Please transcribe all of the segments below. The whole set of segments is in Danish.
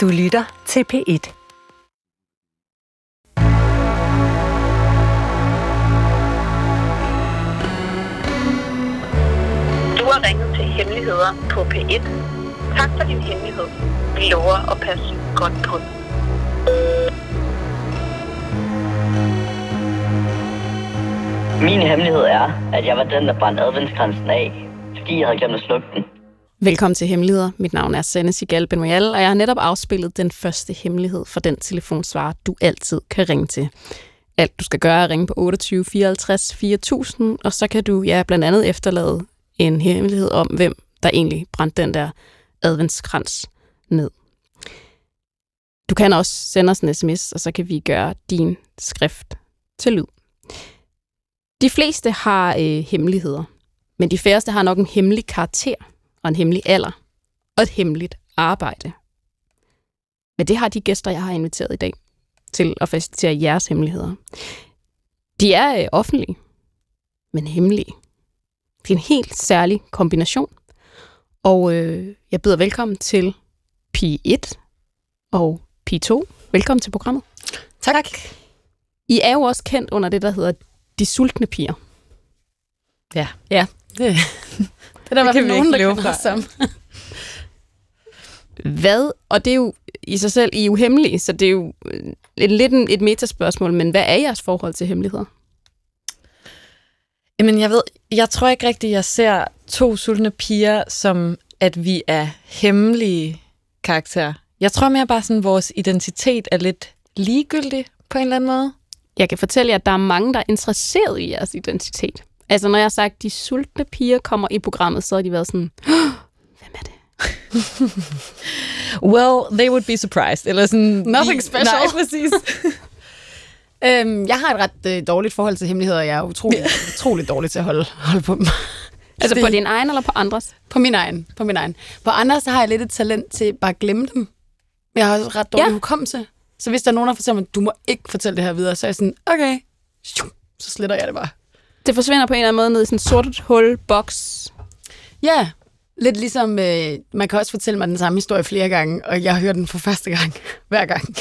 Du lytter til P1. Du har ringet til Hemmeligheder på P1. Tak for din hemmelighed. Vi lover at passe godt på den. Min hemmelighed er, at jeg var den, der brændte adventskransen af, fordi jeg havde glemt at slukke den. Velkommen til Hemmeligheder. Mit navn er Sanne Sigal Benoyal, og jeg har netop afspillet den første hemmelighed for den telefonsvar, du altid kan ringe til. Alt du skal gøre er at ringe på 28 54 4000, og så kan du ja, blandt andet efterlade en hemmelighed om, hvem der egentlig brændte den der adventskrans ned. Du kan også sende os en sms, og så kan vi gøre din skrift til lyd. De fleste har øh, hemmeligheder, men de færreste har nok en hemmelig karakter og en hemmelig alder og et hemmeligt arbejde. Men det har de gæster, jeg har inviteret i dag til at facilitere jeres hemmeligheder. De er øh, offentlige, men hemmelige. Det er en helt særlig kombination. Og øh, jeg byder velkommen til Pi 1 og Pi 2. Velkommen til programmet. Tak. I er jo også kendt under det, der hedder De Sultne Piger. Ja. Ja. Det, det er der vi nogen, der kender som. Hvad, og det er jo i sig selv, I er jo hemmelige, så det er jo øh, et, lidt en, et metaspørgsmål, men hvad er jeres forhold til hemmeligheder? Jamen, jeg ved, jeg tror ikke rigtigt, jeg ser to sultne piger som, at vi er hemmelige karakterer. Jeg tror mere bare sådan, at vores identitet er lidt ligegyldig på en eller anden måde. Jeg kan fortælle jer, at der er mange, der er interesseret i jeres identitet. Altså, når jeg har sagt, de sultne piger kommer i programmet, så har de været sådan, "Åh, hvem er det? Well, they would be surprised. Eller sådan, Nothing special. Nej, præcis. Øhm, jeg har et ret øh, dårligt forhold til hemmeligheder, og jeg er utrolig, utrolig dårlig til at holde, holde på dem. Altså det- på din egen eller på andres? På min egen. På min egen. På andre, så har jeg lidt et talent til bare at glemme dem. Jeg har også ret dårlig Ja. hukommelse. Så hvis der er nogen, der fortæller mig, du må ikke fortælle det her videre, så er jeg sådan, okay, så sletter jeg det bare. Det forsvinder på en eller anden måde ned i sådan en sort hul, boks. Ja, lidt ligesom, øh, man kan også fortælle mig den samme historie flere gange, og jeg hører den for første gang, hver gang.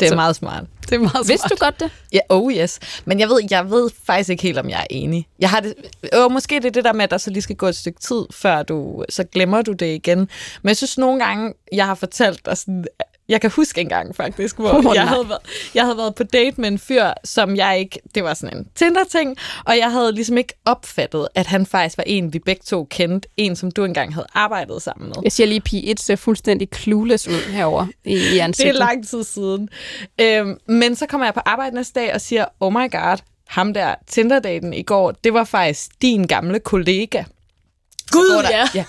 Det er Så- meget smart. Det er meget Vidste du smart. godt det? Ja, oh yes. Men jeg ved, jeg ved faktisk ikke helt, om jeg er enig. Jeg har det, øh, måske det er det der med, at der så lige skal gå et stykke tid, før du, så glemmer du det igen. Men jeg synes nogle gange, jeg har fortalt dig sådan, jeg kan huske en gang faktisk, hvor oh, jeg, havde været, jeg havde været på date med en fyr, som jeg ikke, det var sådan en Tinder-ting, og jeg havde ligesom ikke opfattet, at han faktisk var en, vi begge to kendte, en som du engang havde arbejdet sammen med. Jeg siger lige, Pi 1 ser fuldstændig clueless ud herover i, i Det er ansigtet. lang tid siden. Øhm, men så kommer jeg på arbejde næste dag og siger, oh my god, ham der Tinder-daten i går, det var faktisk din gamle kollega. Gud, der, ja. ja.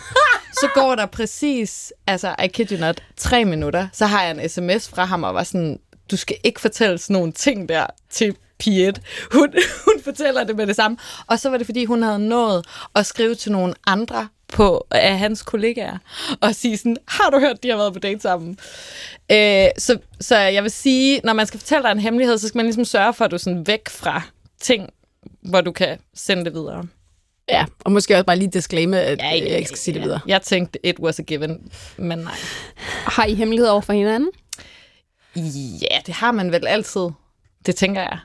Så går der præcis, altså I kid you not, tre minutter, så har jeg en sms fra ham og var sådan, du skal ikke fortælle sådan nogle ting der til Piet. Hun, hun fortæller det med det samme. Og så var det, fordi hun havde nået at skrive til nogle andre på, af hans kollegaer, og sige sådan, har du hørt, de har været på date sammen? Øh, så, så jeg vil sige, når man skal fortælle dig en hemmelighed, så skal man ligesom sørge for, at du er sådan væk fra ting, hvor du kan sende det videre. Ja, og måske også bare lige disclaimer, at ja, jeg ikke skal sige det videre. Jeg tænkte, it was a given, men nej. Har I hemmeligheder over for hinanden? Ja, det har man vel altid. Det tænker jeg.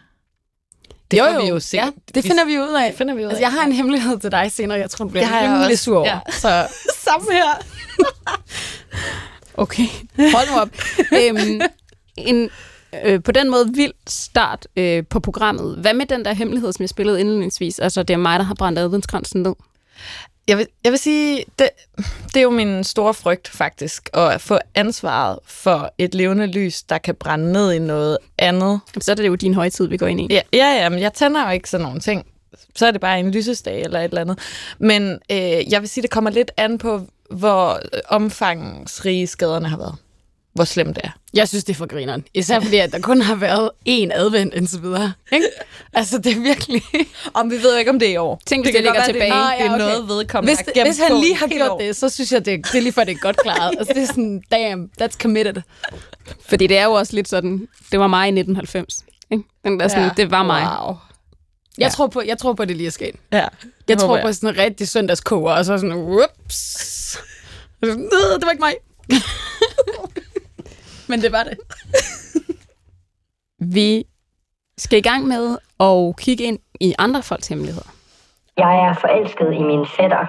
Det jo, jo. vi jo se. Ja, det finder vi ud af. Det finder vi ud af. Altså, jeg har en hemmelighed til dig senere. Jeg tror, du bliver rimelig sur over. Ja. Så Samme her. Okay, hold nu op. øhm, en, øh, på den måde vild start øh, på programmet. Hvad med den der hemmelighed, som jeg spillede indledningsvis? Altså, det er mig, der har brændt adventskransen ned. Jeg vil, jeg vil sige, det, det er jo min store frygt faktisk, at få ansvaret for et levende lys, der kan brænde ned i noget andet. Så er det jo din højtid, vi går ind i. Ja, ja, ja men jeg tænder jo ikke sådan nogle ting. Så er det bare en lysesdag eller et eller andet. Men øh, jeg vil sige, det kommer lidt an på, hvor omfangsrige skaderne har været. Hvor slemt det er. jeg synes, det er for grineren. Især fordi, at der kun har været én advent indtil videre. Ikke? Altså, det er virkelig... Om vi ved jo ikke, om det er i år. Tænk, hvis det det ligger være, tilbage. Det, er- det er Ah, ja, okay. noget vedkommende Hvis, gemt hvis han lige har gjort år. det, så synes jeg, det, det er lige for, det er godt klaret. Altså, det er sådan, damn, that's committed. Fordi det er jo også lidt sådan, det var mig i 1990. Ikke? Den der sådan, ja. det var mig. Wow. Jeg, Ja. tror på, jeg tror på, det lige er sket. Ja, Jeg tror på sådan en rigtig søndagskoger, og så sådan, whoops. Og så sådan, "Øh, Det var ikke mig. Men det var det. Vi skal i gang med at kigge ind i andre folks hemmeligheder. Jeg er forelsket i min fætter.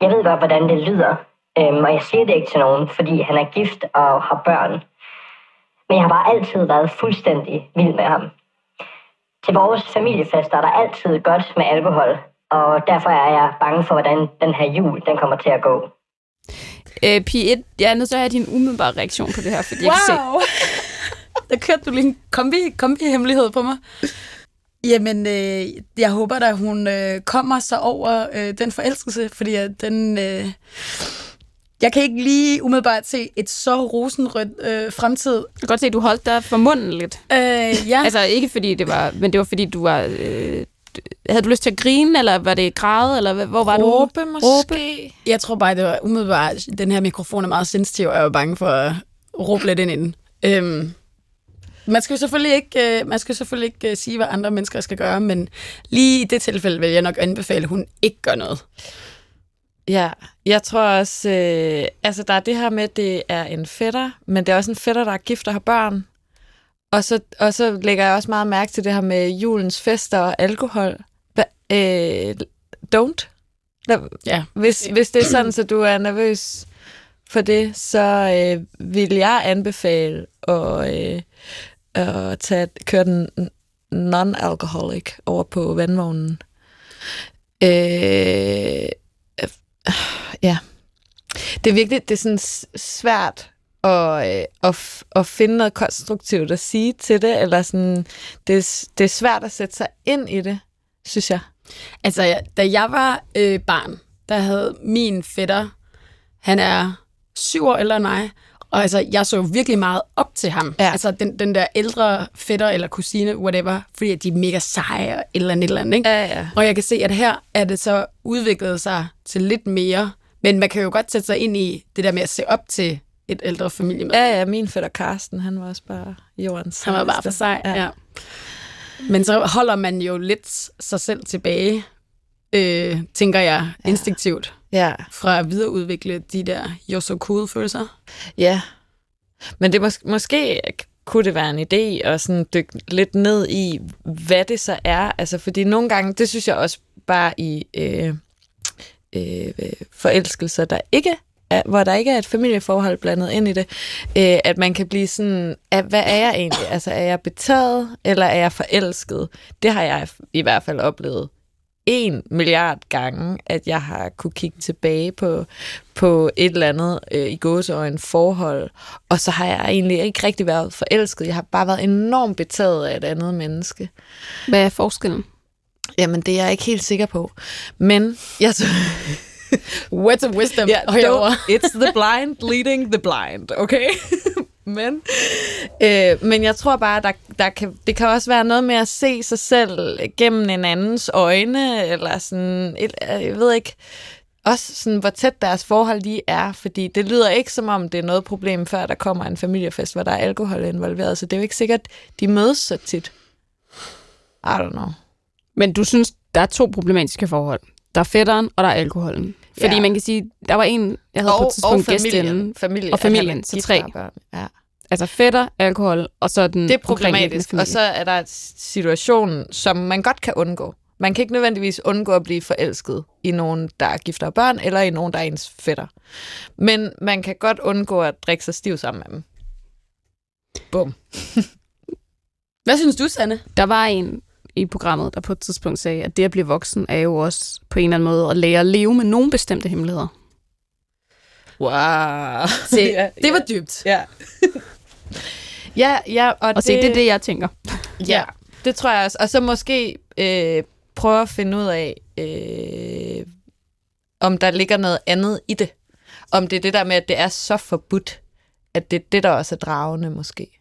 Jeg ved godt, hvordan det lyder, øhm, og jeg siger det ikke til nogen, fordi han er gift og har børn. Men jeg har bare altid været fuldstændig vild med ham. Til vores familiefester er der altid godt med alkohol, og derfor er jeg bange for, hvordan den her jul den kommer til at gå. Øh, P1, jeg er nødt til at have din umiddelbare reaktion på det her, fordi jeg kan se, Wow! Der kørte du lige en kombi, kombi-hemmelighed på mig. Jamen, øh, jeg håber da, hun øh, kommer sig over øh, den forelskelse, fordi at den... Øh, jeg kan ikke lige umiddelbart se et så rosenrødt øh, fremtid. jeg kan godt se, at du holdt dig for munden lidt. Øh, ja, Altså ikke fordi det var, men det var fordi du var... Øh, havde du lyst til at grine, eller var det græde, eller hvor var du? Råbe måske. jeg tror bare, det var umiddelbart, den her mikrofon er meget sensitiv, og jeg var bange for at råbe lidt ind i den. Øhm, man skal jo selvfølgelig ikke, øh, man skal selvfølgelig ikke øh, sige, hvad andre mennesker skal gøre, men lige i det tilfælde vil jeg nok anbefale, at hun ikke gør noget. Ja, jeg tror også, øh, altså der er det her med, at det er en fætter, men det er også en fætter, der er gift og har børn. Og så, og så lægger jeg også meget mærke til det her med julens fester og alkohol. Hva, øh, don't. Ja. hvis, hvis det er sådan, så du er nervøs for det, så øh, vil jeg anbefale at, øh, at tage, køre den non-alcoholic over på vandvognen. Øh, øh, ja. Det er virkelig det er sådan svært at, øh, at, f- at finde noget konstruktivt at sige til det, eller sådan, det, er det er svært at sætte sig ind i det, synes jeg. Altså, jeg- da jeg var øh, barn, der havde min fætter, han er syv år ældre end mig, og altså, jeg så virkelig meget op til ham. Ja. Altså, den, den der ældre fætter eller kusine, whatever, fordi de er mega seje og et eller andet, et eller andet, ikke? Ja, ja. Og jeg kan se, at her er det så udviklet sig til lidt mere, men man kan jo godt sætte sig ind i det der med at se op til et ældre familiemedlem. Ja, ja, min fætter Karsten, han var også bare jordens Han var bare for sej, ja. ja. Men så holder man jo lidt sig selv tilbage, øh, tænker jeg, instinktivt, Ja, fra at videreudvikle de der you're so cool følelser. ja. Men det mås- måske kunne det være en idé at sådan dykke lidt ned i, hvad det så er. Altså, fordi nogle gange, det synes jeg også bare i øh, øh, forelskelser, der ikke hvor der ikke er et familieforhold blandet ind i det, øh, at man kan blive sådan, at, hvad er jeg egentlig? Altså, er jeg betaget, eller er jeg forelsket? Det har jeg i hvert fald oplevet en milliard gange, at jeg har kunne kigge tilbage på, på et eller andet øh, i gåseøjne forhold, og så har jeg egentlig ikke rigtig været forelsket. Jeg har bare været enormt betaget af et andet menneske. Hvad er forskellen? Jamen, det er jeg ikke helt sikker på. Men jeg. Words of wisdom Ja, herovre. it's the blind leading the blind, okay? men, øh, men jeg tror bare, der, der kan, det kan også være noget med at se sig selv gennem en andens øjne, eller sådan, et, jeg ved ikke, også sådan, hvor tæt deres forhold lige er, fordi det lyder ikke som om, det er noget problem, før der kommer en familiefest, hvor der er alkohol involveret, så det er jo ikke sikkert, de mødes så tit. I don't know. Men du synes, der er to problematiske forhold. Der er fætteren, og der er alkoholen. Fordi Ja. man kan sige, der var en, jeg havde på et tidspunkt gæst inde. familie, og familien, så tre. og børn. Ja. Altså fætter, alkohol, og så den Det er problematisk. Og så er der en situation, som man godt kan undgå. Man kan ikke nødvendigvis undgå at blive forelsket i nogen, der er gift og har børn, eller i nogen, der er ens fætter. Men man kan godt undgå at drikke sig stiv sammen med dem. Bum. Hvad synes du, Sanne? Der var en i programmet, der på et tidspunkt sagde, at det at blive voksen er jo også på en eller anden måde at lære at leve med nogle bestemte hemmeligheder. Wow. Se, ja, det var dybt. Ja. ja, ja, og, Og se, det er det, jeg tænker. Ja, det tror jeg også. Og så måske øh, prøve at finde ud af, øh, om der ligger noget andet i det. Om det er det der med, at det er så forbudt, at det er det, der også er dragende måske.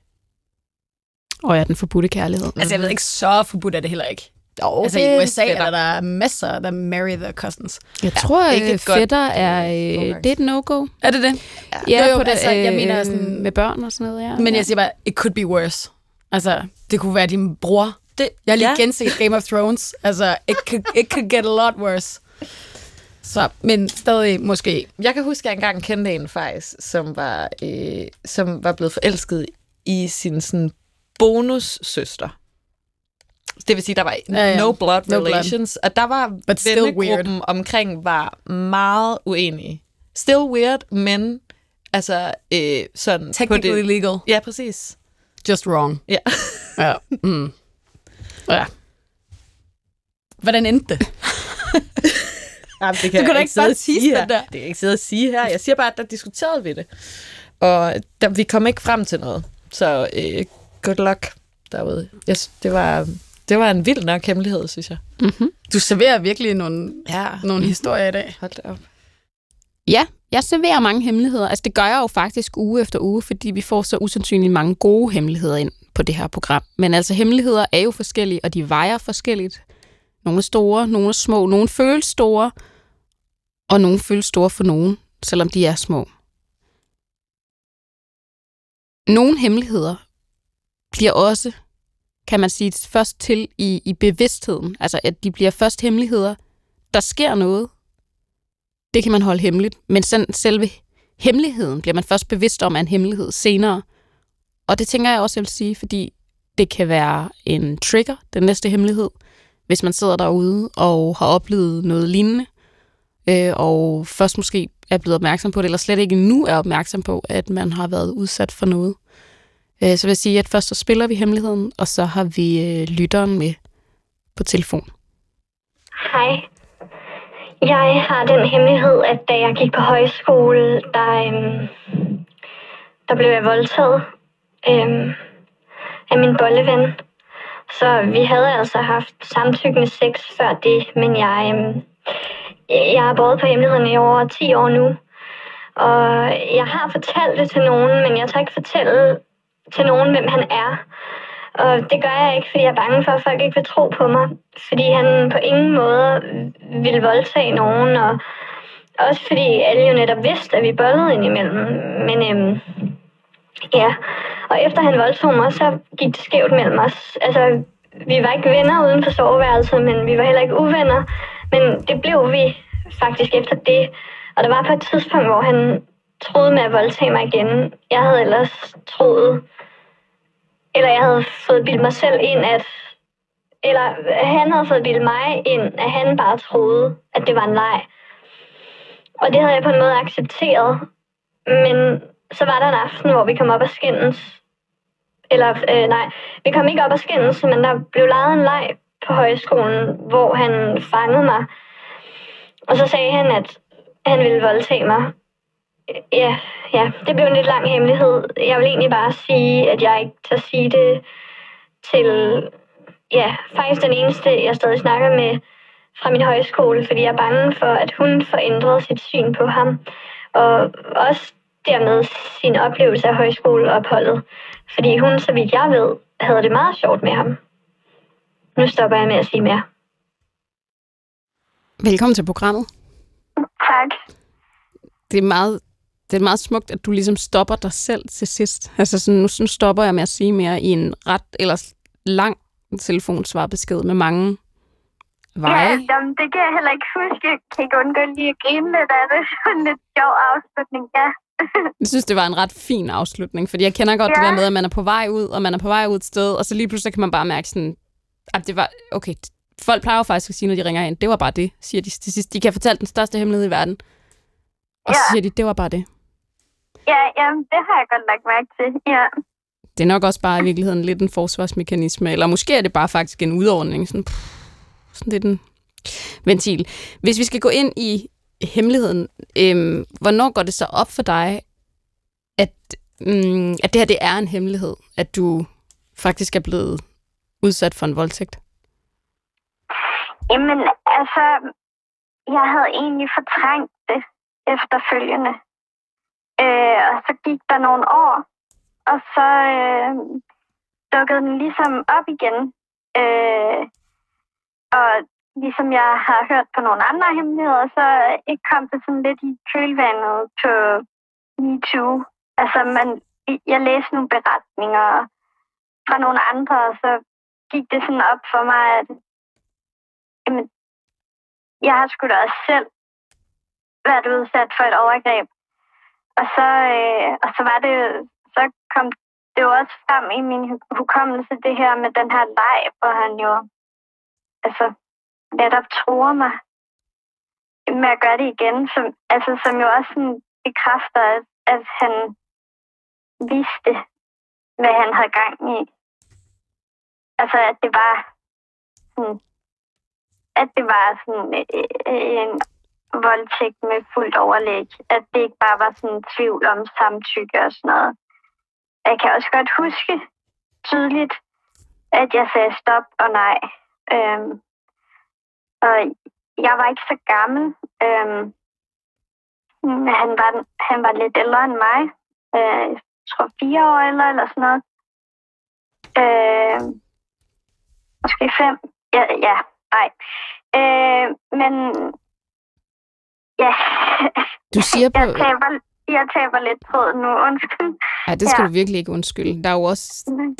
Og ja, den forbudte kærlighed. Altså, jeg ved ikke, så forbudt er det heller ikke. Jo, Altså, i USA er der masser, der marry their cousins. Jeg tror, ikke at et godt, fætter er, øh, øh, det er et no-go. Er det det? Ja, Jo, jo, på det, altså, jeg mener øh, sådan- med børn og sådan noget, ja. Men ja. jeg siger bare, it could be worse. Altså, det kunne være din bror. Det, Jeg har lige ja. genset Game of Thrones. Altså, it could, it could get a lot worse. Så, men stadig måske. Jeg kan huske, at jeg engang kendte en faktisk, som var, øh, som var blevet forelsket i sin sådan, bonussøster. Det vil sige, der var Ja, ja. no blood No blood. relations. Og der var But vennegruppen omkring var meget uenige. Still weird, men altså øh, sådan... Technically på det, legal. Ja, præcis. Just wrong. Ja. Ja. Mm. ja. Hvordan endte det? Jamen, det Du kan kan da ikke bare sige den her. der. Det kan jeg ikke sidde og sige her. Jeg siger bare, at der diskuterede vi det. Og der, vi kom ikke frem til noget. Så øh, good luck derude. Yes, det, var, det var en vild nok hemmelighed, synes jeg. Mm-hmm. Du serverer virkelig nogle, Ja. nogle historier i dag. Hold da op. Ja, jeg serverer mange hemmeligheder. Altså det gør jeg jo faktisk uge efter uge, fordi vi får så usandsynligt mange gode hemmeligheder ind på det her program. Men altså hemmeligheder er jo forskellige, og de vejer forskelligt. Nogle er store, nogle er små, nogle føles store, og nogle føles store for nogen, selvom de er små. Nogle hemmeligheder bliver også, kan man sige, først til i, i bevidstheden. Altså at de bliver først hemmeligheder, der sker noget, det kan man holde hemmeligt. Men sådan, selve hemmeligheden bliver man først bevidst om er en hemmelighed senere. Og det tænker jeg også, jeg vil sige, fordi det kan være en trigger, den næste hemmelighed, hvis man sidder derude og har oplevet noget lignende, øh, og først måske er blevet opmærksom på det, eller slet ikke nu er opmærksom på, at man har været udsat for noget. Øh, så vil jeg sige, at først så spiller vi hemmeligheden, og så har vi øh, lytteren med på telefon. Hej. Jeg har den hemmelighed, at da jeg gik på højskole, der, øhm, der blev jeg voldtaget øhm, af min bolleven. Så vi havde altså haft samtykkende sex før det, men jeg, øhm, jeg har båret på hemmeligheden i over 10 år nu. Og jeg har fortalt det til nogen, men jeg tør ikke fortælle til nogen, hvem han er. Og det gør jeg ikke, fordi jeg er bange for, at folk ikke vil tro på mig. Fordi han på ingen måde ville voldtage nogen, og også fordi alle jo netop vidste, at vi bollede indimellem. Men øhm, ja, og efter han voldtog mig, så gik det skævt mellem os. Altså, vi var ikke venner uden for soveværelset, men vi var heller ikke uvenner. Men det blev vi faktisk efter det. Og der var på et tidspunkt, hvor han troede med at voldtage mig igen. Jeg havde ellers troet, eller jeg havde fået bildt mig selv ind, at eller han havde fået bildt mig ind, at han bare troede, at det var en leg. Og det havde jeg på en måde accepteret. Men så var der en aften, hvor vi kom op og skændes. Eller øh, nej, vi kom ikke op og skændes, men der blev lavet en leg på højskolen, hvor han fangede mig. Og så sagde han, at han ville voldtage mig. Ja, ja, det blev en lidt lang hemmelighed. Jeg vil egentlig bare sige, at jeg ikke tør sige det til, ja, faktisk den eneste, jeg stadig snakker med fra min højskole, fordi jeg er bange for, at hun får ændret sit syn på ham. Og også dermed sin oplevelse af højskoleopholdet. Fordi hun, så vidt jeg ved, havde det meget sjovt med ham. Nu stopper jeg med at sige mere. Velkommen til programmet. Tak. det er meget det er meget smukt, at du ligesom stopper dig selv til sidst. Altså sådan, nu, nu stopper jeg med at sige mere i en ret ellers lang telefonsvarbesked med mange veje. Ja, jamen, det kan jeg heller ikke huske. Jeg kan ikke undgå lige at grine lidt af det. Sådan lidt sjov afslutning, ja. Jeg synes, det var en ret fin afslutning, fordi jeg kender godt ja. det der med, at man er på vej ud, og man er på vej ud et sted, og så lige pludselig kan man bare mærke sådan, at det var, okay, folk plejer jo faktisk at sige, når de ringer ind, det var bare det, siger de til sidst. De kan fortælle den største hemmelighed i verden, og så Ja. siger de, det var bare det. Ja, jamen, det har jeg godt lagt mærke til, ja. Det er nok også bare i virkeligheden lidt en forsvarsmekanisme, eller måske er det bare faktisk en udordning, sådan, pff, sådan lidt en ventil. Hvis vi skal gå ind i hemmeligheden, øhm, hvornår går det så op for dig, at, øhm, at det her det er en hemmelighed, at du faktisk er blevet udsat for en voldtægt? Jamen, altså, jeg havde egentlig fortrængt det efterfølgende. Øh, og så gik der nogle år, og så øh, dukkede den ligesom op igen. Øh, og ligesom jeg har hørt på nogle andre hemmeligheder, så ikke kom det sådan lidt i kølvandet på MeToo. Altså, man, jeg læste nogle beretninger fra nogle andre, og så gik det sådan op for mig, at jamen, jeg har sgu da også selv været udsat for et overgreb. Og så, øh, og så var det så kom det jo også frem i min hukommelse, det her med den her leg, hvor han jo altså, netop tror mig med at gøre det igen, som, altså, som jo også sådan bekræfter, at, at han vidste, hvad han havde gang i. Altså, at det var sådan, at det var sådan øh, øh, en voldtægt med fuldt overlæg. At det ikke bare var sådan tvivl om samtykke og sådan noget. Jeg kan også godt huske tydeligt, at jeg sagde stop og nej. Øhm, og jeg var ikke så gammel. Øhm, han, var, han var lidt ældre end mig. Øh, jeg tror fire år eller, eller sådan noget. Øh, måske fem. Ja, ja nej. Øh, men ja. Du siger på... Jeg taber, jeg taber lidt på nu. Undskyld. Nej, det skal ja. du virkelig ikke undskylde. Der er jo også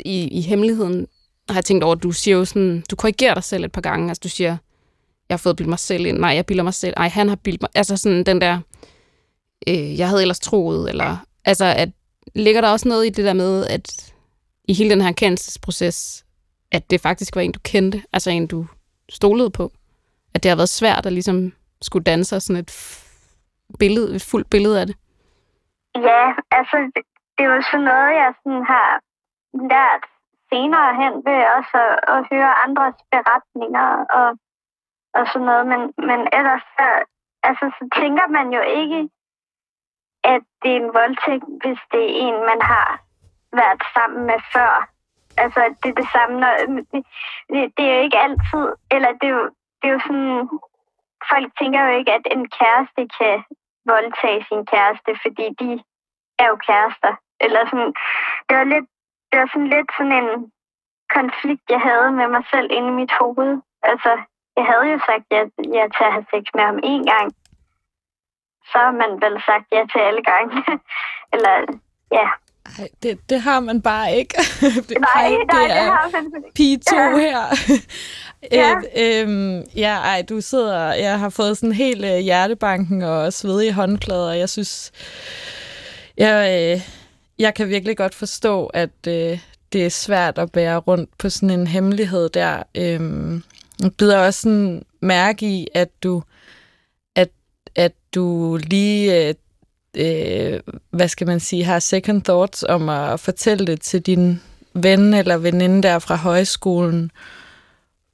i, i hemmeligheden, har jeg tænkt over, at du siger jo sådan, du korrigerer dig selv et par gange. Altså du siger, jeg har fået bildet mig selv ind. Nej, jeg bilder mig selv. Nej, han har bildet mig. Altså sådan den der, øh, jeg havde ellers troet. Eller, altså, at, ligger der også noget i det der med, at i hele den her kendelsesproces, at det faktisk var en, du kendte, altså en, du stolede på? At det har været svært at ligesom skulle danne sig sådan et billede, et fuldt billede af det? Ja, altså det, det er jo sådan noget, jeg sådan har lært senere hen ved også at, at høre andres beretninger og, og sådan noget. Men, men ellers så, altså, så tænker man jo ikke, at det er en voldtægt, hvis det er en, man har været sammen med før. Altså, det er det samme, når, det, det er jo ikke altid, eller det er jo, det er jo sådan, folk tænker jo ikke, at en kæreste kan voldtage sin kæreste, fordi de er jo kærester. Eller sådan, det var lidt, det var sådan lidt sådan en konflikt, jeg havde med mig selv inde i mit hoved. Altså, jeg havde jo sagt ja, ja til at have sex med ham en gang. Så har man vel sagt ja til alle gange. Eller, ja. Ej, det, det har man bare ikke. det, nej, det, nej, det har man ikke. Pige 2 ja. her. Ja. Øh, øhm, ja, ej, du sidder... Jeg har fået sådan helt øh, hjertebanken og svedige håndklæder, og jeg synes... Jeg, øh, jeg kan virkelig godt forstå, at øh, det er svært at bære rundt på sådan en hemmelighed der. Øh, jeg bider også sådan mærke i, at du, at, at du lige... Øh, øh, hvad skal man sige, har second thoughts om at fortælle det til din ven eller veninde der fra højskolen.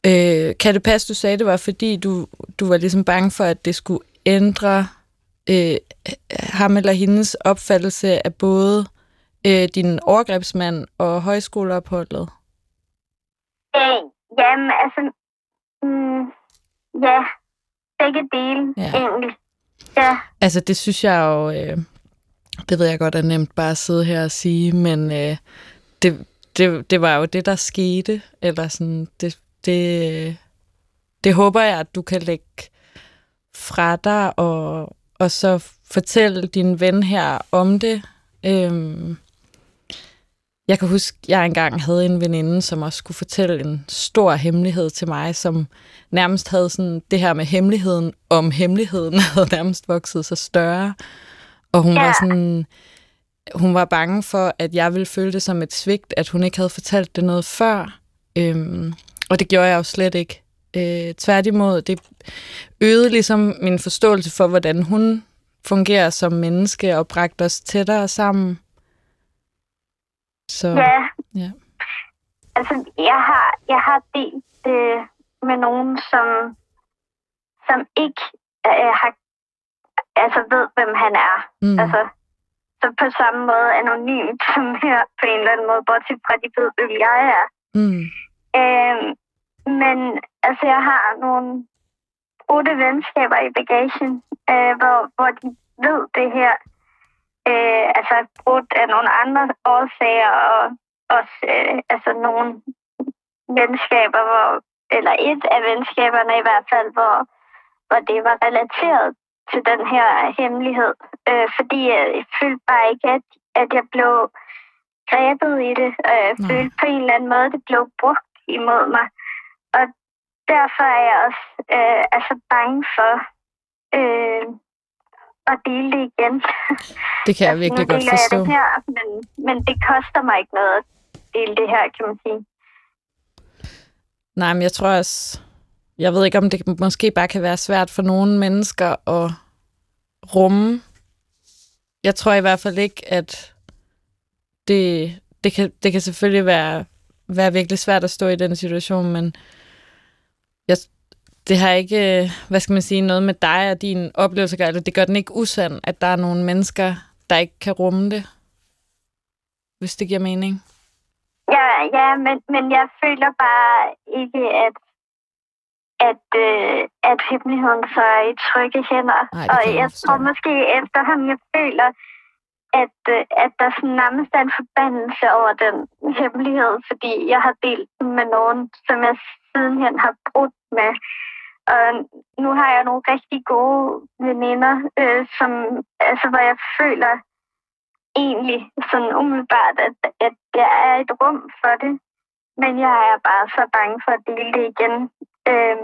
Øh, kan det passe, du sagde, det var fordi, du, du var ligesom bange for, at det skulle ændre øh, ham eller hendes opfattelse af både øh, din overgrebsmand og højskoleopholdet? Øh, jamen, altså, mm, ja, begge dele ja. egentlig. Ja. Altså, det synes jeg jo, øh, det ved jeg godt er nemt bare at sidde her og sige, men øh, det, det, det var jo det, der skete, eller sådan, det, det, det håber jeg, at du kan lægge fra dig, og, og så fortælle din ven her om det. Øhm, jeg kan huske, at jeg engang havde en veninde, som også skulle fortælle en stor hemmelighed til mig, som nærmest havde sådan det her med hemmeligheden om hemmeligheden, havde nærmest vokset sig større. Og hun ja. var sådan, hun var bange for, at jeg ville føle det som et svigt, at hun ikke havde fortalt det noget før. Øhm, og det gjorde jeg jo slet ikke. Øh, tværtimod, det øgede ligesom min forståelse for, hvordan hun fungerer som menneske og bragte os tættere sammen. Så, ja. ja. Altså, jeg har, jeg har delt det med nogen, som, som ikke øh, har, altså ved, hvem han er. Mm. Altså, så på samme måde anonymt som her på en eller anden måde, bortset fra de ved, hvem jeg er. Mm. Øhm, men altså, jeg har nogle otte venskaber i bagagen, øh, hvor, hvor de ved det her øh, altså brudt af nogle andre årsager, og også øh, altså nogle venskaber, hvor, eller et af venskaberne i hvert fald, hvor, hvor det var relateret til den her hemmelighed. Øh, fordi jeg følte bare ikke, at, at jeg blev grebet i det. Og jeg følte på en eller anden måde, det blev brugt imod mig. Og derfor er jeg også øh, altså bange for, øh, at dele det igen. Det kan jeg Altså, virkelig godt jeg forstå. Det her, men, men det koster mig ikke noget at dele det her, kan man sige. Nej, men jeg tror også... Jeg ved ikke, om det måske bare kan være svært for nogle mennesker at rumme. Jeg tror i hvert fald ikke, at det, det, kan, det kan selvfølgelig være, være virkelig svært at stå i den situation, men jeg, det har ikke, øh, hvad skal man sige, noget med dig og din oplevelse at gøre. Eller Det gør den ikke usand, at der er nogle mennesker, der ikke kan rumme det. Hvis det giver mening. Ja, ja men, men jeg føler bare ikke, at at, øh, at hemmeligheden så er i trygge hænder. Det og jeg forstå. tror måske efterhånden, jeg føler, at, øh, at der sådan nærmest er en forbandelse over den hemmelighed, fordi jeg har delt den med nogen, som jeg sidenhen har brudt med. Og nu har jeg nogle rigtig gode veninder, øh, som, altså, hvor jeg føler egentlig sådan umiddelbart, at, at der er et rum for det. Men jeg er bare så bange for at dele det igen. Øh,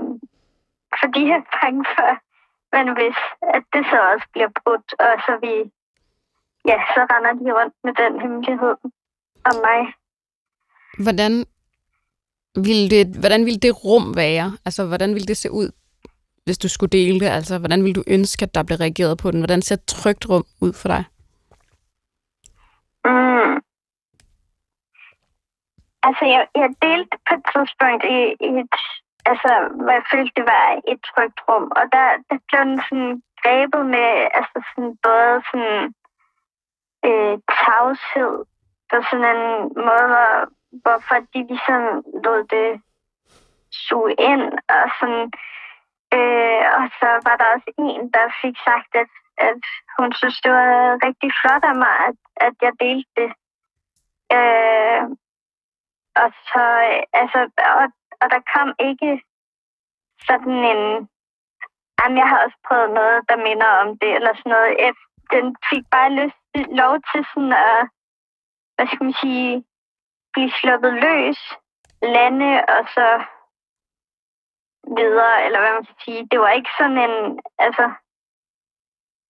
fordi jeg er bange for, men hvis at det så også bliver brudt, og så vi, ja, så render de rundt med den hemmelighed om mig. Hvordan ville det, hvordan ville det rum være? Altså, hvordan ville det se ud, hvis du skulle dele det? Altså, hvordan ville du ønske, at der blev reageret på den? Hvordan ser et trygt rum ud for dig? Mm. Altså, jeg, jeg delte på et tidspunkt i, i et, altså, hvor jeg følte, det var et trygt rum. Og der, der blev den sådan grebet med, altså sådan både sådan øh, tavshed på sådan en måde, hvor, hvorfor de ligesom lod det suge ind, og sådan, øh, og så var der også en, der fik sagt, at, at hun synes, det var rigtig flot af mig, at, at jeg delte det. Øh, og så, altså, og, og der kom ikke sådan en, jamen, jeg har også prøvet noget, der minder om det, eller sådan noget. Jeg, den fik bare lyst, lov til sådan at, hvad skal man sige, blive sluppet løs, lande, og så videre, eller hvad man skal sige. Det var ikke sådan en, altså,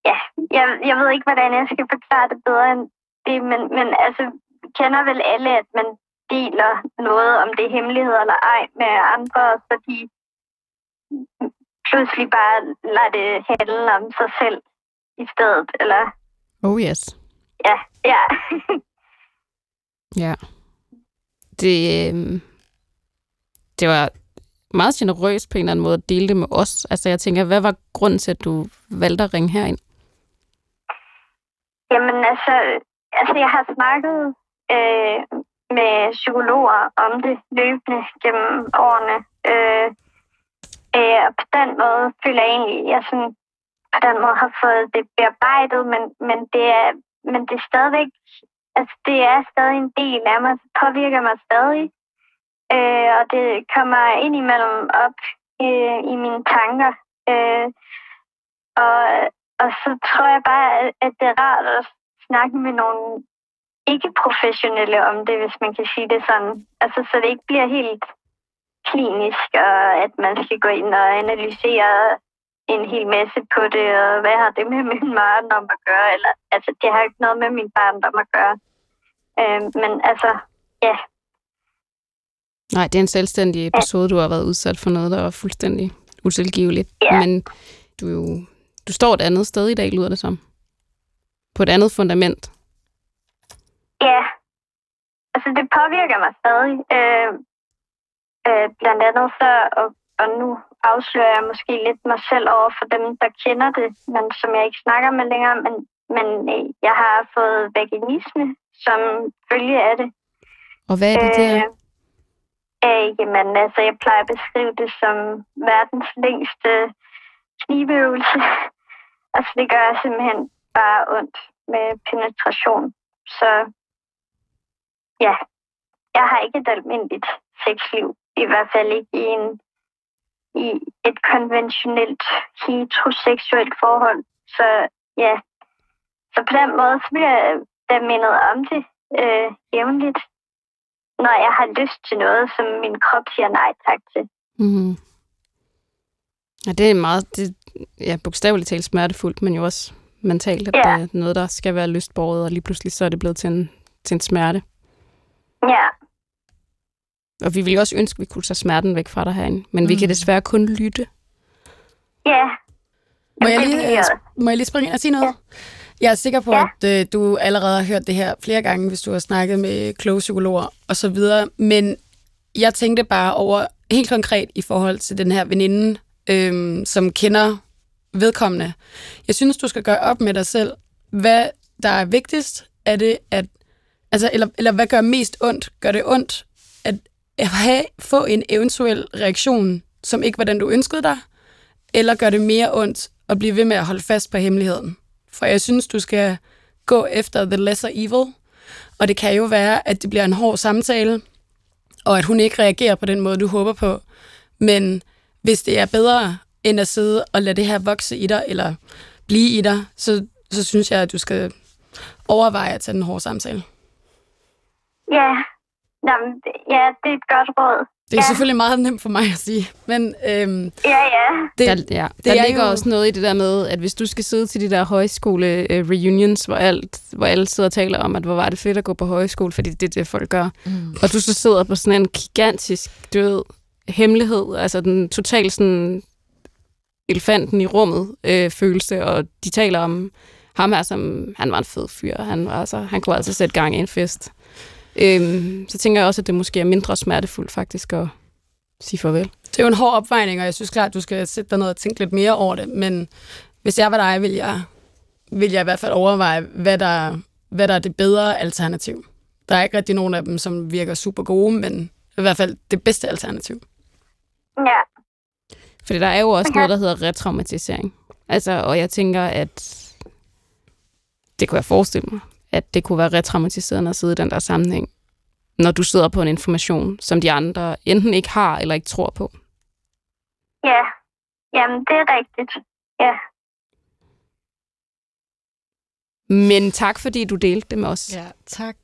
ja, jeg, jeg ved ikke, hvordan jeg skal forklare det bedre end det, men, men altså, kender vel alle, at man deler noget, om det er hemmeligheder eller ej, med andre, så de pludselig bare lader det handle om sig selv i stedet, eller Oh yes. ja, ja. Ja. Det, øh, det var meget generøst på en eller anden måde at dele det med os. Altså jeg tænker, hvad var grunden til, at du valgte at ringe herind? Jamen altså, altså jeg har snakket øh, med psykologer om det løbende gennem årene. Øh, øh, og på den måde føler jeg egentlig, at jeg sådan, på den måde har fået det bearbejdet, men, men, det, er, men det er stadigvæk, altså det er stadig en del af mig, påvirker mig stadig. Øh, og det kommer indimellem op øh, i mine tanker. Øh, og, og så tror jeg bare, at- at det er rart at snakke med nogle ikke-professionelle om det, hvis man kan sige det sådan. Altså, så det ikke bliver helt klinisk, og at man skal gå ind og analysere en hel masse på det, og hvad har det med min barndom at gøre? Eller, altså, det har ikke noget med min barndom at gøre. Øh, men altså, ja, Nej, det er en selvstændig episode, du har været udsat for noget, der var fuldstændig utilgiveligt. Ja. Men du, er jo- du står et andet sted i dag, lyder det som. På et andet fundament. Ja, altså det påvirker mig stadig. Øh, øh, blandt andet så, og, og nu afslører jeg måske lidt mig selv over for dem, der kender det, men som jeg ikke snakker med længere, men, men øh, jeg har fået vaginisme som følge af det. Og hvad er det der? Øh, øh, jamen, altså, jeg plejer at beskrive det som verdens længste knibeøvelse. altså, det gør simpelthen bare ondt med penetration. Så ja, jeg har ikke et almindeligt sexliv. I hvert fald ikke i, en, i et konventionelt heteroseksuelt forhold. Så ja, så på den måde så bliver jeg da mindet om det øh, jævnligt når jeg har lyst til noget, som min krop siger nej tak til. Mm-hmm. Ja, det er meget, det, ja, bogstaveligt talt smertefuldt, men jo også mentalt, at Ja. det er noget, der skal være lystbåret, og lige pludselig så er det blevet til en, til en smerte. Ja, Og vi ville også ønske, at vi kunne tage smerten væk fra dig herinde, men mm. vi Mm. kan desværre kun lytte. ja. Må jeg, lige, vil jeg også. må jeg lige springe ind og sige noget? Jeg er sikker på, Ja. at øh, du allerede har hørt det her flere gange, hvis du har snakket med kloge psykologer og så videre. Men jeg tænkte bare over helt konkret i forhold til den her veninde, øhm, som kender vedkommende. Jeg synes, du skal gøre op med dig selv, hvad der er vigtigst. Er det at, altså, eller, eller hvad gør mest ondt? Gør det ondt at have, få en eventuel reaktion, som ikke var den, du ønskede dig? Eller gør det mere ondt at blive ved med at holde fast på hemmeligheden? For jeg synes, du skal gå efter the lesser evil. Og det kan jo være, at det bliver en hård samtale, og at hun ikke reagerer på den måde, du håber på. Men hvis det er bedre, end at sidde og lade det her vokse i dig, eller blive i dig, så, så synes jeg, at du skal overveje at tage den hårde samtale. Ja. Jamen, ja, det er et godt råd. Det er Ja. selvfølgelig meget nemt for mig at sige, men øhm, Ja, ja. det, der, ja, det der er ligger jo- også noget i det der med, at hvis du skal sidde til de der højskole-reunions, hvor, alt, hvor alle sidder og taler om, at hvor var det fedt at gå på højskole, fordi det er det, folk gør, Mm. og du så sidder på sådan en gigantisk død hemmelighed, altså den totalt sådan elefanten i rummet øh, følelse, og de taler om ham her, som han var en fed fyr, han, var altså, han kunne altså sætte gang i en fest. Øhm, så tænker jeg også, at det måske er mindre smertefuldt faktisk at sige farvel. det er jo en hård opvejning, og jeg synes klart, at du skal sætte dig ned og tænke lidt mere over det, men hvis jeg var dig, vil jeg, vil jeg i hvert fald overveje, hvad der, hvad der er det bedre alternativ. Der er ikke rigtig nogen af dem, som virker super gode, men i hvert fald det bedste alternativ. Ja, Fordi der er jo også Okay. noget, der hedder retraumatisering. Altså, og jeg tænker, at det kunne jeg forestille mig, at det kunne være retraumatiserende at sidde i den der sammenhæng, når du sidder på en information, som de andre enten ikke har eller ikke tror på. ja. Jamen, det er rigtigt. Ja. Men tak, fordi du delte det med os. Ja, tak.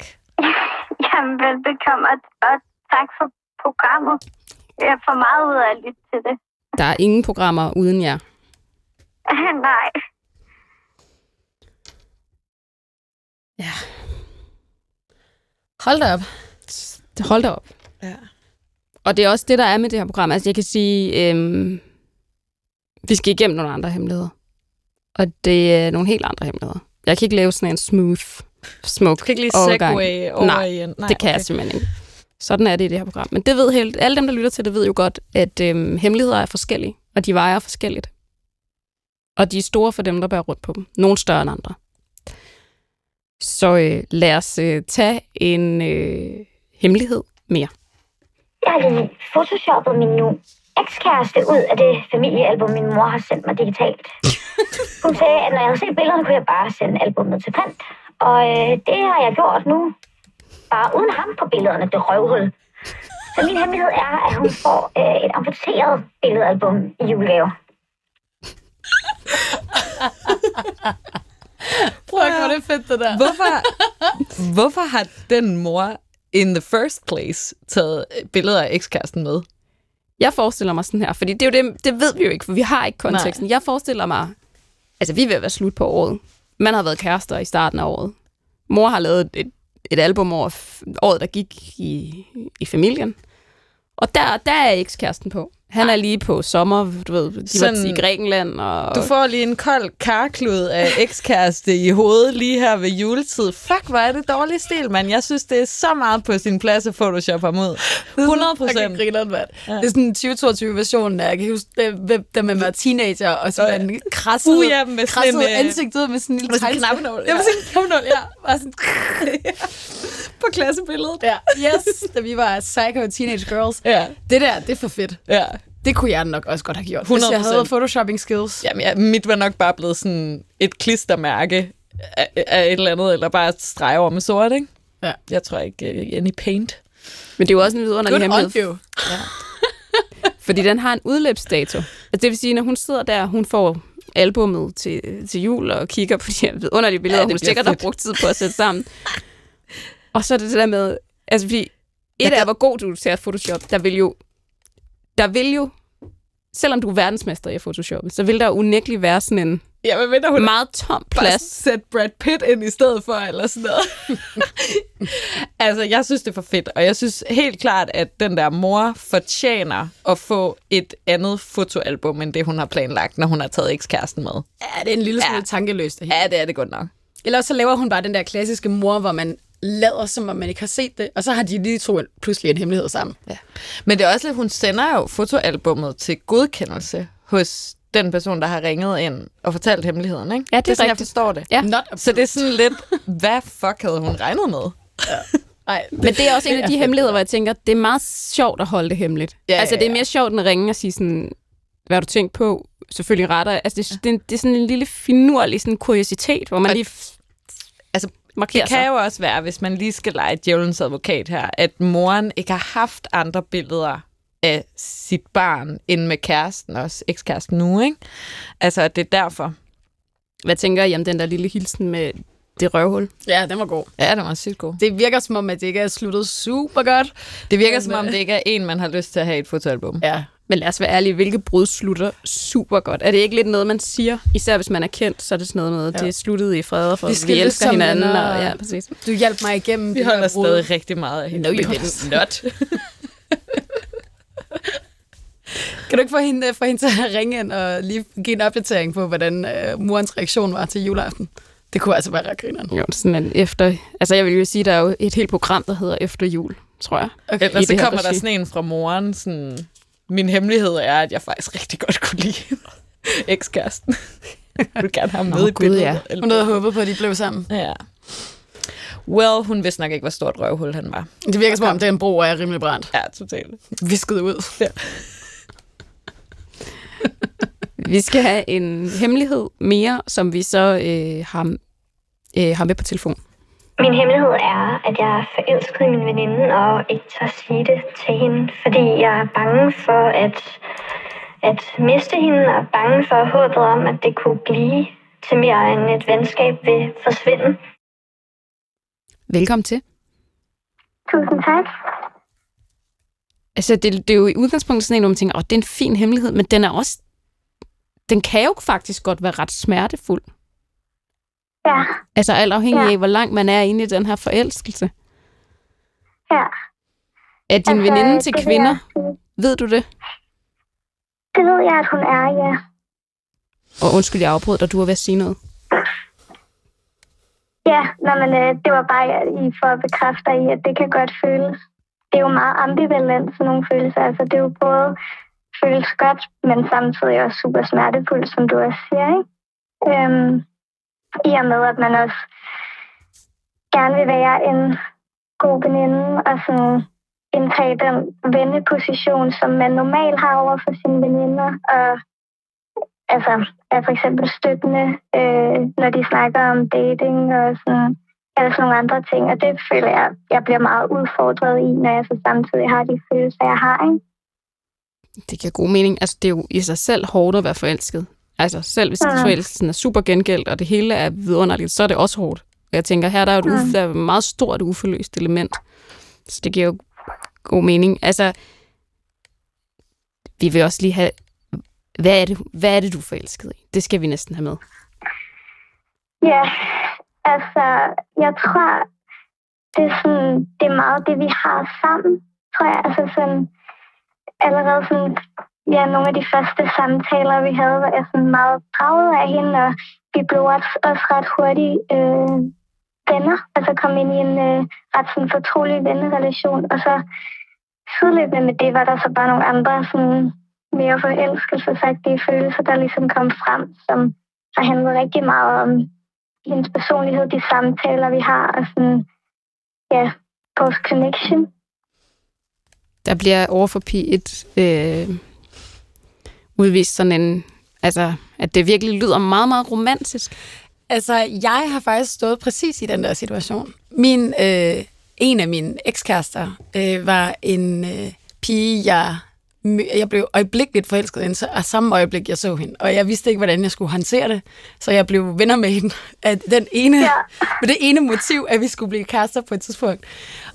Jamen, velbekomme, og, tak for programmet. Jeg får meget ud af at lytte til det. Der er ingen programmer uden jer. Nej. Hold da op. Hold da op. Ja. Og det er også det, der er med det her program. Altså, jeg kan sige, øhm, vi skal igennem nogle andre hemmeligheder. Og det er nogle helt andre hemmeligheder. Jeg kan ikke lave sådan en smooth, smuk Du kan ikke lige overgang. segue over Nej, i en... Nej, det kan okay. jeg simpelthen ikke. Sådan er det i det her program. Men det ved helt, alle dem, der lytter til det, ved jo godt, at øhm, hemmeligheder er forskellige, og de vejer forskelligt. Og de er store for dem, der bærer rundt på dem. Nogle større end andre. Så øh, lad os øh, tage en øh, hemmelighed mere. Jeg har lige photoshoppet min nu ekskæreste ud af det familiealbum, min mor har sendt mig digitalt. Hun sagde, at når jeg havde set billederne, kunne jeg bare sende albumet til print. Og øh, det har jeg gjort nu. Bare uden ham på billederne, det røvhul. Så min hemmelighed er, at hun får øh, et amputeret billedalbum i julegave. Prøv at hvor det fedt, det der. Hvorfor, hvorfor har den mor in the first place taget billeder af ekskæresten med? Jeg forestiller mig sådan her, fordi det er jo det, det ved vi jo ikke, for vi har ikke konteksten. Nej. Jeg forestiller mig, altså vi er ved at være slut på året. Man har været kærester i starten af året. Mor har lavet et, et album over året, der gik i, i familien. Og der, der er ekskæresten på. Han er lige på sommer, du ved, de Sådan- var i Grækenland. Og Du får lige en kold karklud af ekskæreste i hovedet lige her ved juletid. Fuck, hvor er det dårlig stil, mand. Jeg synes, det er så meget på sin plads at photoshop ham ud. 100 Jeg procent. mand. Ja. Det er sådan 2022-versionen af, jeg kan huske, det, da man var teenager, og så man krassede, Uh, ja, med sådan krassede en, øh, ansigtet ud med sådan en lille med sådan en tegnspil. knappenål, Ja, ja. med sådan en knappenål, ja. Bare sådan, På klassebilledet. ja. Yes, da vi var psycho teenage girls. Ja, Det der, det er for fedt. ja. Det kunne jeg nok også godt have gjort, hvis jeg 100%. havde photoshopping skills. Jamen, ja, mit var nok bare blevet sådan et klistermærke af, af et eller andet, eller bare et streg over med sort, ikke? Ja. Jeg tror ikke, uh, any paint. Men det er jo også en vidunderlig hemmelighed, you. fordi den har en udløbsdato. Altså, det vil sige, når hun sidder der, hun får albummet til, til jul og kigger på de her vidunderlige billeder, Ja, ja, det hun sikkert har brugt tid på at sætte sammen. og så er det det der med, altså fordi, et kan- er, hvor god du er til at Photoshop, der vil jo, der vil jo, selvom du er verdensmester i Photoshop, så vil der unægteligt være sådan en, Ja, men venter hun Meget tom bare plads. sætte Brad Pitt ind i stedet for, eller sådan noget. altså, jeg synes, det er for fedt, og jeg synes helt klart, at den der mor fortjener at få et andet fotoalbum, end det, hun har planlagt, når hun har taget ekskæresten med. Ja, det er en lille smule Ja. ja. tankeløst. Ja, det er det godt nok. Eller så laver hun bare den der klassiske mor, hvor man lader, som om man ikke har set det, og så har de lige to pludselig en hemmelighed sammen. Ja. Men det er også lidt, hun sender jo fotoalbummet til godkendelse hos den person, der har ringet ind og fortalt hemmeligheden, ikke? Ja, det er sådan, jeg rigtigt. forstår det. Ja. Not Så det er sådan lidt, hvad fuck havde hun regnet med? Ej, Men det er også en af de hemmeligheder, hvor jeg tænker, det er meget sjovt at holde det hemmeligt. Ja, altså, ja, det er ja. mere sjovt end at ringe og sige sådan, hvad har du tænkt på? Selvfølgelig retter jeg. Altså, det, det, det er sådan en lille finurlig sådan kuriositet, hvor man Og- lige Altså, markerer Det kan sig. jo også være, hvis man lige skal lege djævelens advokat her, at moren ikke har haft andre billeder af sit barn, end med kæresten også, ekskæresten nu, ikke? Altså, at det er derfor. Hvad tænker I om den der lille hilsen med det røvhul? Ja, den var god. Ja, det var sygt god. Det virker som om, at det ikke er sluttet super godt. Det virker Men, som om, øh, det ikke er en, man har lyst til at have i et fotoalbum. Ja. Men lad os være ærlige, hvilke brud slutter super godt? Er det ikke lidt noget, man siger? Især hvis man er kendt, så er det sådan noget med, at Ja. det er sluttet i fred og for, Vi vi, elsker som hinanden. Og, ja, præcis. Du hjalp mig igennem Vi det holder her brud. stadig rigtig meget af hende. No, you. Not. Kan du ikke få hende, få hende til at ringe ind og lige give en opdatering på, hvordan øh, morens reaktion var til juleaften? Det kunne altså være ret grineren. Jo, sådan en efter... Altså, jeg vil jo sige, der er jo et helt program, der hedder Efter Jul, tror jeg. Okay. Ellers så kommer der sådan en fra moren, sådan... Min hemmelighed er, at jeg faktisk rigtig godt kunne lide ekskæresten. Jeg vil gerne have ham Nå, med i Gud, billedet. ja. Hun havde håbet på, at de blev sammen. Ja. Well, hun vidste nok ikke, hvor stort røvhul han var. Det virker som om, den bro er rimelig brændt. Ja, totalt. Visket ud. Ja. Vi skal have en hemmelighed mere, som vi så øh, har, øh, har med på telefon. Min hemmelighed er, at jeg er forelsket i min veninde og ikke tør sige det til hende, fordi jeg er bange for at, at miste hende og bange for håbet om, at det kunne blive til mere end et venskab ved forsvinde. Velkommen til. Tusind tak. Altså, det, det er jo i udgangspunktet sådan en, hvor man tænker, at det er en fin hemmelighed, men den er også... Den kan jo faktisk godt være ret smertefuld. Ja, Altså alt afhængig Ja. af, hvor langt man er inde i den her forelskelse. ja. Er din altså, veninde til det vil kvinder? sige. Ved du det? Det ved jeg, at hun er, ja. Og undskyld, jeg afbrød dig, du var ved at sige noget. Ja, nej, men øh, det var bare i for at bekræfte dig i, at det kan godt føles. Det er jo meget ambivalent, sådan nogle følelser. Altså, det er jo både føles godt, men samtidig også super smertefuldt, som du også siger, ikke? Øhm, i og med, at man også gerne vil være en god veninde, og sådan indtage den venneposition, som man normalt har over for sine veninder, og altså, er for eksempel støttende, øh, når de snakker om dating og sådan, eller sådan nogle andre ting. Og det føler jeg, jeg bliver meget udfordret i, når jeg så samtidig har de følelser, jeg har. Ikke? Det giver god mening. Altså, det er jo i sig selv hårdt at være forelsket. Altså, selv hvis Ja. forelskelsen er super gengældt, og det hele er vidunderligt, så er det også hårdt. Og jeg tænker, her der er, et uf- der er et meget stort uforløst element. Så det giver jo god mening. Altså, vi vil også lige have, hvad er det, hvad er det du er forelsket i? Det skal vi næsten have med. Ja, altså, jeg tror, det er, sådan, det er meget det, vi har sammen, tror jeg. Altså sådan, allerede sådan, ja, nogle af de første samtaler, vi havde, var jeg sådan meget draget af hende, og vi blev også, også ret hurtigt øh, venner. Altså kom ind i en øh, ret sådan fortrolig vennerelation, og så sideløbende med det var der så bare nogle andre sådan mere forelskelsesagtige følelser, der ligesom kom frem, som har handlet rigtig meget om hendes personlighed, de samtaler, vi har, og sådan, ja, vores connection. Der bliver over for P1 øh, udvist sådan en, altså, at det virkelig lyder meget, meget romantisk. Altså, jeg har faktisk stået præcis i den der situation. Min, øh, en af mine ekskærester øh, var en øh, pige, jeg, jeg blev øjeblikkeligt forelsket i, så- og samme øjeblik, jeg så hende. Og jeg vidste ikke, hvordan jeg skulle håndtere det, så jeg blev venner med hende af den ene, Ja. med det ene motiv, at vi skulle blive kærester på et tidspunkt.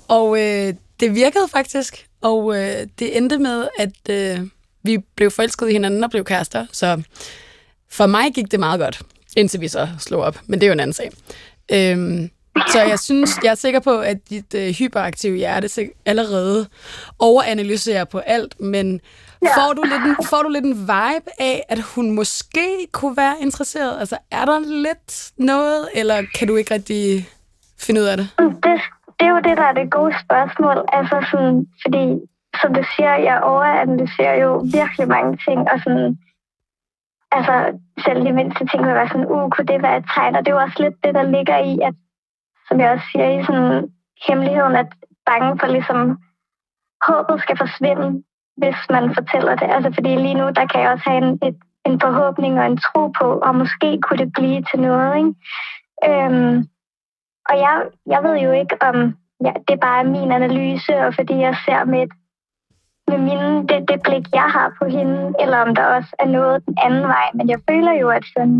Og øh, det virkede faktisk, og øh, det endte med, at øh, vi blev forelsket i hinanden og blev kærester. Så for mig gik det meget godt. Indtil vi så slog op, men det er jo en anden sag. Øhm, så jeg synes, jeg er sikker på, at dit øh, hyperaktive hjerte allerede overanalyserer på alt, men ja. får, du lidt en, får du lidt en vibe af, at hun måske kunne være interesseret? Altså, er der lidt noget, eller kan du ikke rigtig finde ud af det? Det, det er jo det, der er det gode spørgsmål. Altså sådan, fordi, som du siger, jeg overanalyserer jo virkelig mange ting, og sådan, altså, selv de mindste ting vil være sådan, uh, kunne det være et tegn? Og det er jo også lidt det, der ligger i, at, som jeg også siger i sådan hemmeligheden, at bange for ligesom, håbet skal forsvinde, hvis man fortæller det. Altså, fordi lige nu, der kan jeg også have en, et, en forhåbning og en tro på, og måske kunne det blive til noget, ikke? Øhm, og jeg, jeg ved jo ikke, om ja, det er bare min analyse, og fordi jeg ser med, et, med mine, det, det blik, jeg har på hende, eller om der også er noget den anden vej. Men jeg føler jo, at sådan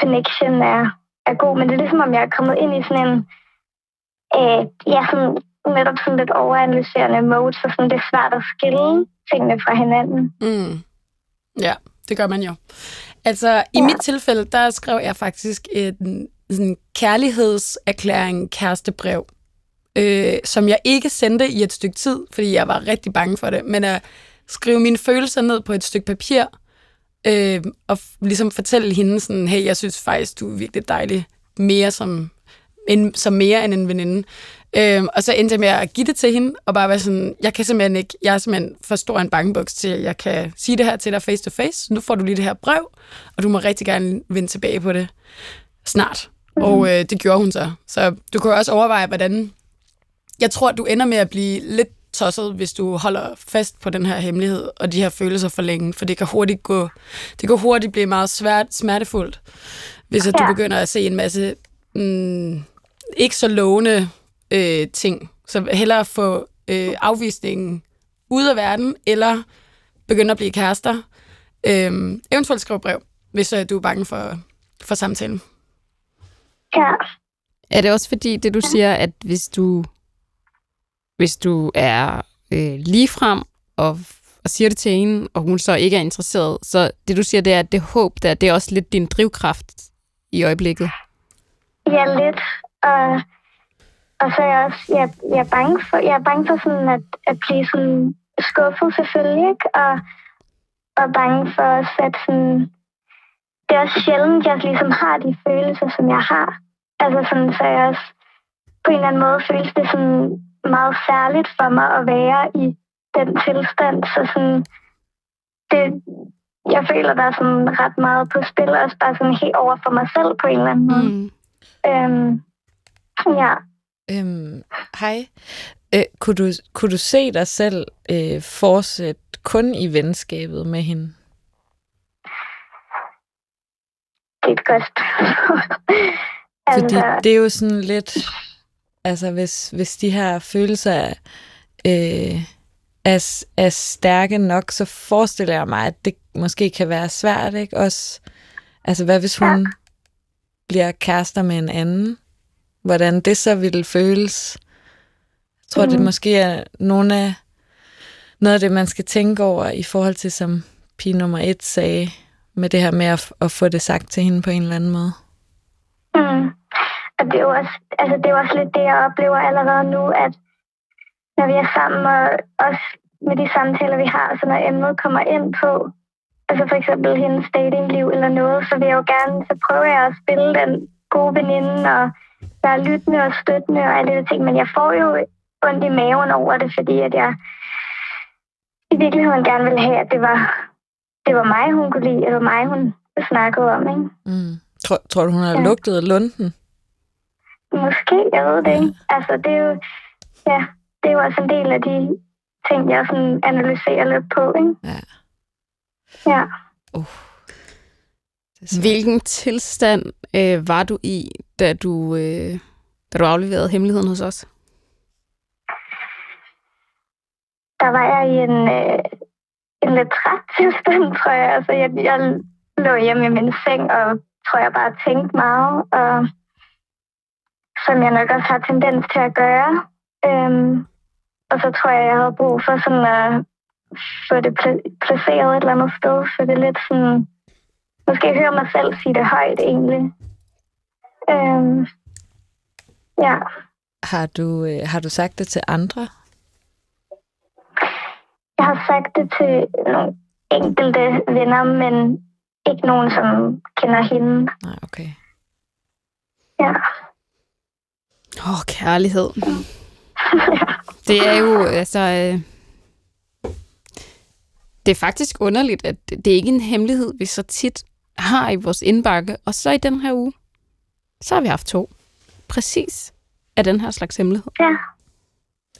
connection er, er god. Men det er ligesom, om jeg er kommet ind i sådan en, øh, ja, sådan, netop sådan lidt overanalyserende mode, så sådan, det er svært at skille tingene fra hinanden. Mm. Ja, det gør man jo. Altså, i ja. mit tilfælde, der skrev jeg faktisk en sådan kærlighedserklæring kærestebrev, øh, som jeg ikke sendte i et stykke tid, fordi jeg var rigtig bange for det, men at skrive mine følelser ned på et stykke papir, øh, og ligesom fortælle hende sådan, hey, jeg synes faktisk, du er virkelig dejlig, mere som, en, som mere end en veninde. Øhm, og så endte jeg med at give det til hende, og bare være sådan, jeg kan simpelthen ikke, jeg er simpelthen for stor en bangebuks til, at jeg kan sige det her til dig face to face. Nu får du lige det her brev, og du må rigtig gerne vende tilbage på det snart. Mm. Og øh, det gjorde hun så. Så du kan også overveje, hvordan... Jeg tror, at du ender med at blive lidt tosset, hvis du holder fast på den her hemmelighed og de her følelser for længe, for det kan hurtigt gå, det kan hurtigt blive meget svært, smertefuldt, hvis at du begynder at se en masse mm, ikke så lovende øh, ting. Så hellere få øh, afvisningen ud af verden, eller begynde at blive kærester. Øh, eventuelt skrive brev, hvis øh, du er bange for, for samtalen. Ja. Er det også fordi, det du siger, at hvis du, hvis du er øh, ligefrem og, og siger det til hende, og hun så ikke er interesseret, så det du siger, det er, at det håb der, det er også lidt din drivkraft i øjeblikket? Ja, lidt. Og, og så er jeg også jeg, jeg er bange for, jeg er bange for sådan at, at blive sådan skuffet selvfølgelig, ikke? Og, og bange for at sådan, det er også sjældent, jeg ligesom har de følelser, som jeg har. Altså sådan, så jeg også på en eller anden måde føles det sådan meget særligt for mig at være i den tilstand. Så sådan, det, jeg føler, der er sådan ret meget på spil, også bare sådan helt over for mig selv på en eller anden måde. Mm. Øhm, ja. Øhm, hej. Øh, kunne, du, kunne du se dig selv øh, fortsætte kun i venskabet med hende? Det er et godt Fordi altså... det er jo sådan lidt... Altså, hvis, hvis de her følelser er, øh, er, er stærke nok, så forestiller jeg mig, at det måske kan være svært, ikke? Også, altså, hvad hvis hun ja. bliver kærester med en anden? Hvordan det så ville føles? Jeg tror, mm. det måske er nogle af, noget af det, man skal tænke over i forhold til, som pige nummer et sagde, med det her med at, at få det sagt til hende på en eller anden måde. Mm. Og det er, jo også, altså det er også lidt det, jeg oplever allerede nu, at når vi er sammen, og også med de samtaler, vi har, så når emnet kommer ind på, altså for eksempel hendes datingliv eller noget, så vil jeg jo gerne, så prøver jeg at spille den gode veninde, og være lyttende og støttende og alle de ting, men jeg får jo ondt i maven over det, fordi at jeg i virkeligheden gerne vil have, at det var det var mig, hun kunne lide. Var mig, hun snakkede om, ikke? Mm. Tror, tror du, hun har ja. lugtet lunden? Måske, jeg ved det ikke. Altså, det er jo, ja, det er jo også en del af de ting, jeg sådan analyserer lidt på, ikke? Ja. Ja. Uh. Hvilken tilstand øh, var du i, da du, øh, da du afleverede hemmeligheden hos os? Der var jeg i en, øh, en lidt træt tilstand, tror jeg. Altså, jeg, jeg lå hjemme i min seng, og tror jeg bare tænkte meget, og som jeg nok også har tendens til at gøre. Øhm, og så tror jeg, jeg havde brug for sådan at få det placeret et eller andet sted, så det er lidt sådan, måske høre mig selv sige det højt egentlig. Øhm, ja. Har du, øh, har du sagt det til andre? Jeg har sagt det til nogle enkelte venner, men ikke nogen, som kender hende. Nej, okay. Ja. Åh, oh, kærlighed. Det er jo, altså... Øh, det er faktisk underligt, at det er ikke en hemmelighed, vi så tit har i vores indbakke. Og så i den her uge, så har vi haft to. Præcis af den her slags hemmelighed. ja.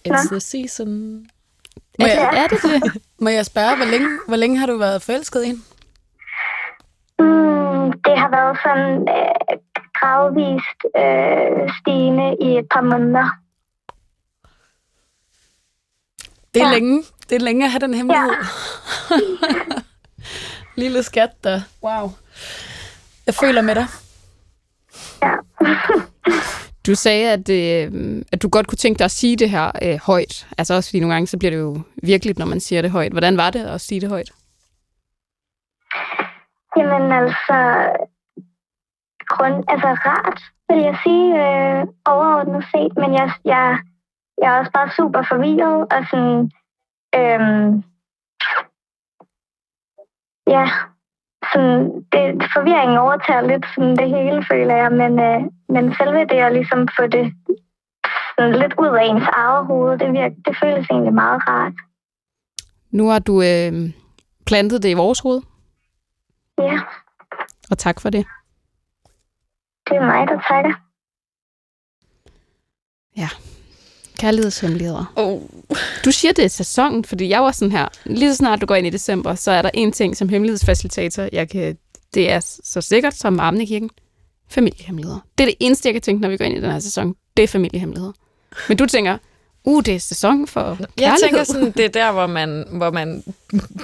It's the season. Er, jeg- er det det? Må jeg spørge, hvor længe, hvor længe har du været forelsket i hende? Mm, det har været sådan øh, gradvist øh, stigende i et par måneder. Det er Ja. længe. Det er længe at have den hemmelighed. Lille skat der. Wow. Jeg føler med dig. Ja. Du sagde, at, øh, at du godt kunne tænke dig at sige det her øh, højt. Altså også fordi nogle gange, så bliver det jo virkeligt, når man siger det højt. Hvordan var det at sige det højt? Jamen altså, grund, altså rart, vil jeg sige, øh, overordnet set, men jeg, jeg, jeg er også bare super forvirret, og sådan, øhm, ja, sådan, det, forvirringen overtager lidt sådan det hele, føler jeg, men, øh, men selve det at ligesom få det sådan lidt ud af ens eget hoved, det, virker, det føles egentlig meget rart. Nu har du øh, plantet det i vores hoved, Ja, og tak for det. Det er mig, der takker. Kærlighedshemmeligheder. Oh. Du siger, det er sæsonen, fordi jeg var sådan her, lige så snart du går ind i december, så er der en ting som hemmelighedsfacilitator, jeg kan, det er så sikkert som med armen i kirken, familiehemmeligheder. Det er det eneste, jeg kan tænke, når vi går ind i den her sæson, det er familiehemmeligheder. Men du tænker, uh, det er sæson for Jeg kærlighed. tænker sådan, det er der, hvor man, hvor man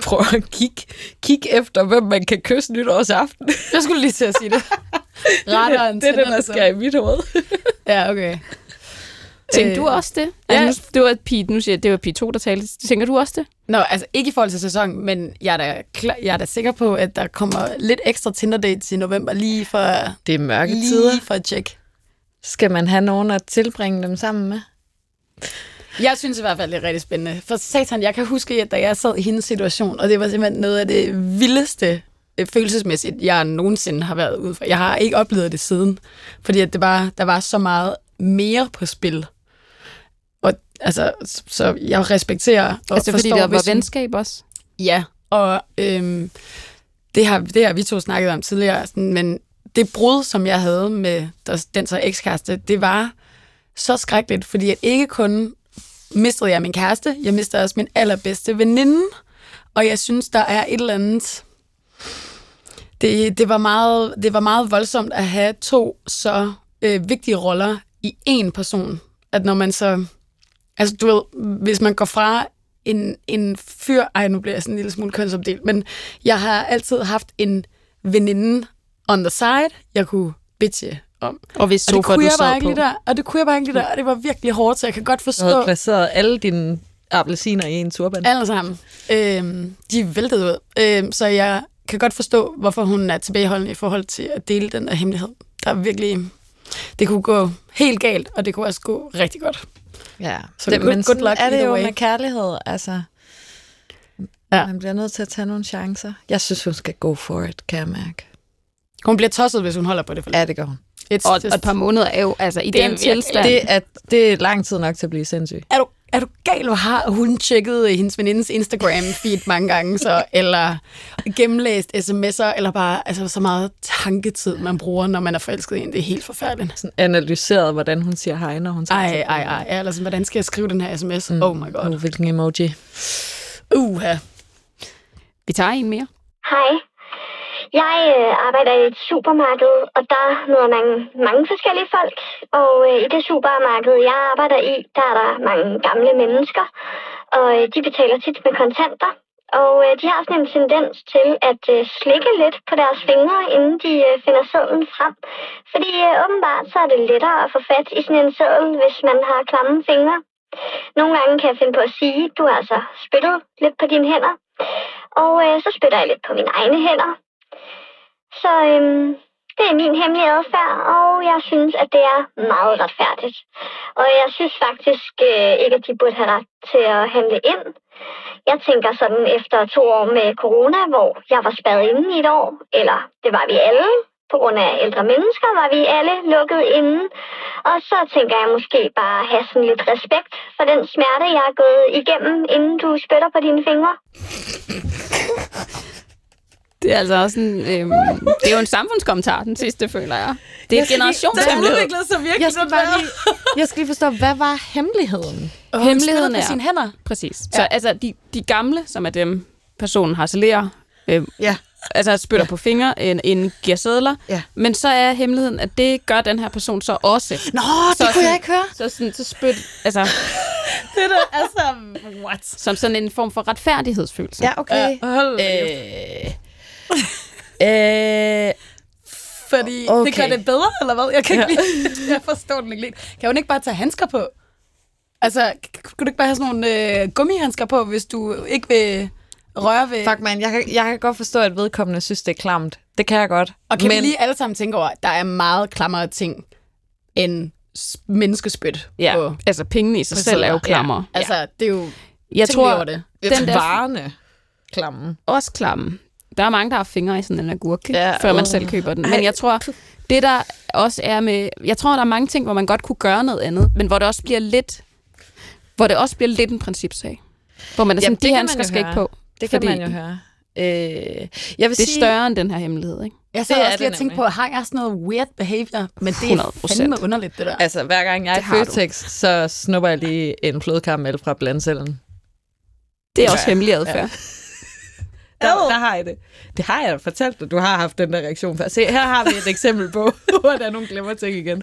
prøver at kigge, kigge efter, hvem man kan kysse nytårsaften. Jeg skulle lige til at sige det. Retter det er det, der sker i mit hoved. Ja, okay. Tænkte Øh, du også det? ja. Altså, nu, det var Pete, nu siger jeg, det var Pete 2, der talte. Tænker du også det? Nå, altså ikke i forhold til sæson, men jeg er da, klar, jeg er da sikker på, at der kommer lidt ekstra Tinder dates i november, lige for, Det er mørke tider. lige for at tjekke. Skal man have nogen at tilbringe dem sammen med? Jeg synes i hvert fald, det er rigtig spændende. For satan, jeg kan huske, at da jeg sad i hendes situation, og det var simpelthen noget af det vildeste øh, følelsesmæssigt, jeg nogensinde har været ude for. Jeg har ikke oplevet det siden, fordi at det var, der var så meget mere på spil. Og altså, så- jeg respekterer og altså, fordi forstår, der var venskab også. Ja, og øhm, det, har, det har vi to snakket om tidligere, sådan, men det brud, som jeg havde med den så ekskæreste, det var så skrækkeligt, fordi at ikke kun mistede jeg min kæreste, jeg mistede også min allerbedste veninde, og jeg synes, der er et eller andet... Det, det, var, meget, det var meget voldsomt at have to så øh, vigtige roller i én person. At når man så... Altså, du ved, hvis man går fra en, en fyr... Ej, nu bliver jeg sådan en lille smule kønsopdelt, men jeg har altid haft en veninde on the side, jeg kunne bitche om. Og hvis Og det sofa, kunne du jeg bare ikke på. der, og det kunne jeg bare ikke der, og det var virkelig hårdt, så jeg kan godt Du forstå havde placeret alle dine appelsiner i en turban. alle sammen. Øhm, de væltet ud. Øhm, så jeg kan godt forstå, hvorfor hun er tilbageholdende i forhold til at dele den der hemmelighed. Der er virkelig... Det kunne gå helt galt, og det kunne også gå rigtig godt. Ja, Så det, good- men good luck er det jo way. med kærlighed. Altså, Ja. Man bliver nødt til at tage nogle chancer. Jeg synes, hun skal go for it, kan jeg mærke. Hun bliver tosset, hvis hun holder på det for Ja, det gør hun. It's Og, just, og et par måneder er jo, altså i Det er den tilstand. Det er, det er lang tid nok til at blive sindssyg. er, du, er du gal, hvor har hun tjekket hendes venindes Instagram-feed mange gange, så, eller gennemlæst sms'er, eller bare altså, så meget tanketid, man bruger, når man er forelsket i en. Det er helt forfærdeligt. Sådan analyseret, hvordan hun siger hej, når hun siger Ej, ej, ej. Ja, Eller sådan, hvordan skal jeg skrive den her sms? Mm. Oh my god. Oh, hvilken emoji. Uha. Vi tager en mere. Hej. Jeg øh, arbejder i et supermarked, og der møder man mange forskellige folk. Og øh, i det supermarked, jeg arbejder i, der er der mange gamle mennesker, og øh, de betaler tit med kontanter. Og øh, de har sådan en tendens til at øh, slikke lidt på deres fingre, inden de øh, finder sedlen frem. Fordi øh, åbenbart så er det lettere at få fat i sådan en seddel, hvis man har klamme fingre. Nogle gange kan jeg finde på at sige, du har altså spyttet lidt på dine hænder. Og øh, så spytter jeg lidt på mine egne hænder. Så øhm, det er min hemmelige adfærd, og jeg synes, at det er meget retfærdigt. Og jeg synes faktisk øh, ikke, at de burde have ret til at handle ind. Jeg tænker sådan efter to år med corona, hvor jeg var spadet inde i et år, eller det var vi alle, på grund af ældre mennesker, var vi alle lukket inde. Og så tænker jeg måske bare have sådan lidt respekt for den smerte, jeg har gået igennem, inden du spytter på dine fingre. Det er altså også en, øhm, det er jo en samfundskommentar, den sidste, føler jeg. Det er Jeg lige- generationshemmelighed. Det udviklede sig virkelig. Jeg skal, bare lige, jeg skal lige forstå, hvad var hemmeligheden? Og Hemmeligheden på er- sine hænder. Præcis. Så altså, de, de gamle, som er dem, personen harcelerer, øh, Ja. altså spytter ja. på fingre, en, en giver sædler. Ja. Men så er hemmeligheden, at det gør den her person så også. Nå, Så det kunne jeg sådan- ikke høre. Så, sådan, så spyt, altså, Det der, altså, what? som sådan en form for retfærdighedsfølelse. Ja, okay. Hold Øh, øh, Fordi okay. Det gør det bedre, eller hvad? Jeg kan ikke lige, jeg forstår den ikke lidt. Kan hun ikke bare tage handsker på? Altså, kunne du ikke bare have sådan nogle øh, gummihandsker på, hvis du ikke vil røre ved... fuck man, jeg kan, jeg kan godt forstå, at vedkommende synes, det er klamt. Det kan jeg godt. Og kan Men- vi lige alle sammen tænke over, at der er meget klammere ting end menneskespyt Ja, på... altså pengene i sig selv er jo sædler. klammer. Ja. Altså, det er jo... Jeg tror, det. den der varerne klamme. også klamme. Der er mange, der har fingre i sådan en agurk, Ja, ja, før man åh. selv køber den. Men jeg tror, det der også er med... Jeg tror, der er mange ting, hvor man godt kunne gøre noget andet, men hvor det også bliver lidt... Hvor det også bliver lidt en principsag. Hvor man er sådan, Jamen, det de handsker skal ikke på. Det kan fordi man jo høre. Øh, jeg vil Det er sige, større end den her hemmelighed, ikke? Jeg sad også lige og tænkte på, har jeg sådan noget weird behavior? Men det er 100%. fandme underligt, det der. Altså, hver gang jeg er i du. Føtex, så snupper jeg lige en flødekaramel fra blandcellen. Det er også hemmelig adfærd. Der, der har jeg det. Det har jeg fortalt dig. Du har haft den der reaktion før. Se, her har vi et eksempel på, hvordan hun glemmer ting igen.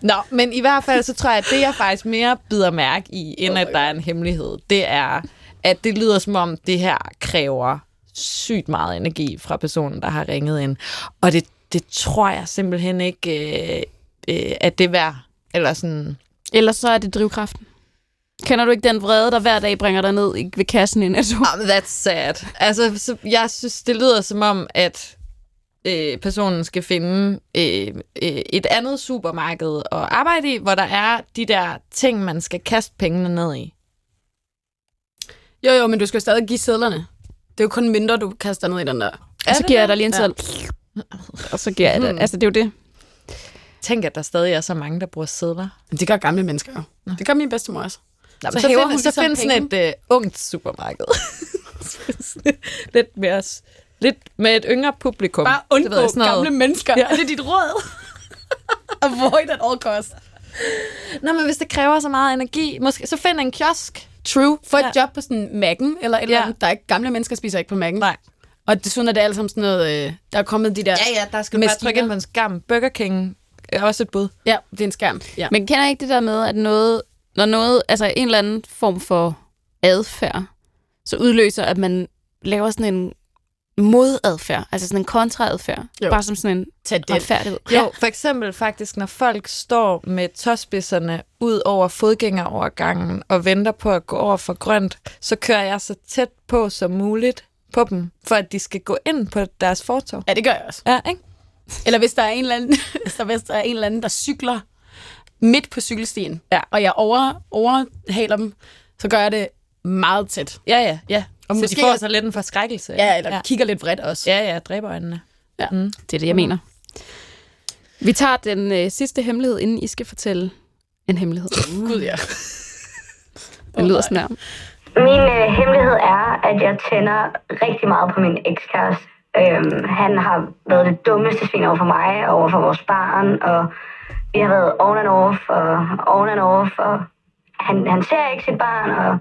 Nå, men i hvert fald, så tror jeg, at det, jeg faktisk mere bider mærke i, end at der er en hemmelighed, det er, at det lyder som om, det her kræver sygt meget energi fra personen, der har ringet ind. Og det, det tror jeg simpelthen ikke, øh, øh, at det er værd. Eller sådan... Ellers så er det drivkraften. Kender du ikke den vrede, der hver dag bringer dig ned i- ved kassen i Netto? Oh, that's sad. Altså, så jeg synes, det lyder som om, at øh, personen skal finde øh, øh, et andet supermarked at arbejde i, hvor der er de der ting, man skal kaste pengene ned i. Jo, jo, men du skal stadig give sædlerne. Det er jo kun mindre, du kaster ned i den der. Og så det giver jeg dig lige en Ja. sædel. Og så giver jeg det. Altså, det er jo det. Tænk, at der stadig er så mange, der bruger sædler. Det gør gamle mennesker jo. Det gør min bedstemor også. Nå, Så men så, hæver find, hun så ligesom find sådan et øh, ungt supermarked. lidt mere... Lidt med et yngre publikum. Bare Det ved undgå jeg, sådan noget. gamle mennesker. Ja. Er det dit råd? Avoid at all cost. Nå, men hvis det kræver så meget energi, måske, så find en kiosk. True. Få et Ja. job på sådan Mac'en, eller et eller Ja. andet. Der er ikke, gamle mennesker spiser ikke på Mac'en. Nej. Og desuden er det alt sammen sådan noget, øh, der er kommet de der... Ja, ja, der skal du bare Maskiner. trykke ind på en skam. Burger King er også et bud. ja det er en skærm. Ja. Men kender I ikke det der med, at noget, når noget, altså en eller anden form for adfærd, så udløser, at man laver sådan en modadfærd, altså sådan en kontraadfærd, Jo. bare som sådan en Tag det. retfærdighed. Jo, for eksempel faktisk, når folk står med tåspidserne ud over fodgængerovergangen og venter på at gå over for grønt, så kører jeg så tæt på som muligt på dem, for at de skal gå ind på deres fortov. Ja, det gør jeg også. Ja, ikke? Eller hvis der er en eller anden, hvis der, hvis der, er en eller anden der cykler midt på cykelstien, Ja. og jeg over, overhaler dem, så gør jeg det meget tæt. Ja, ja, ja. Og så måske de får så lidt en forskrækkelse. Ja, eller ja. ja. kigger lidt vredt også. Ja, ja, dræber øjnene. Det er det, jeg mener. Vi tager den øh, sidste hemmelighed, inden I skal fortælle en hemmelighed. Gud, ja. Den lyder sådan her. Min øh, hemmelighed er, at jeg tænder rigtig meget på min ekskæreste. Øhm, han har været det dummeste svin over for mig og over for vores barn, og vi har været on and off og on and off, og han, han ser ikke sit barn, og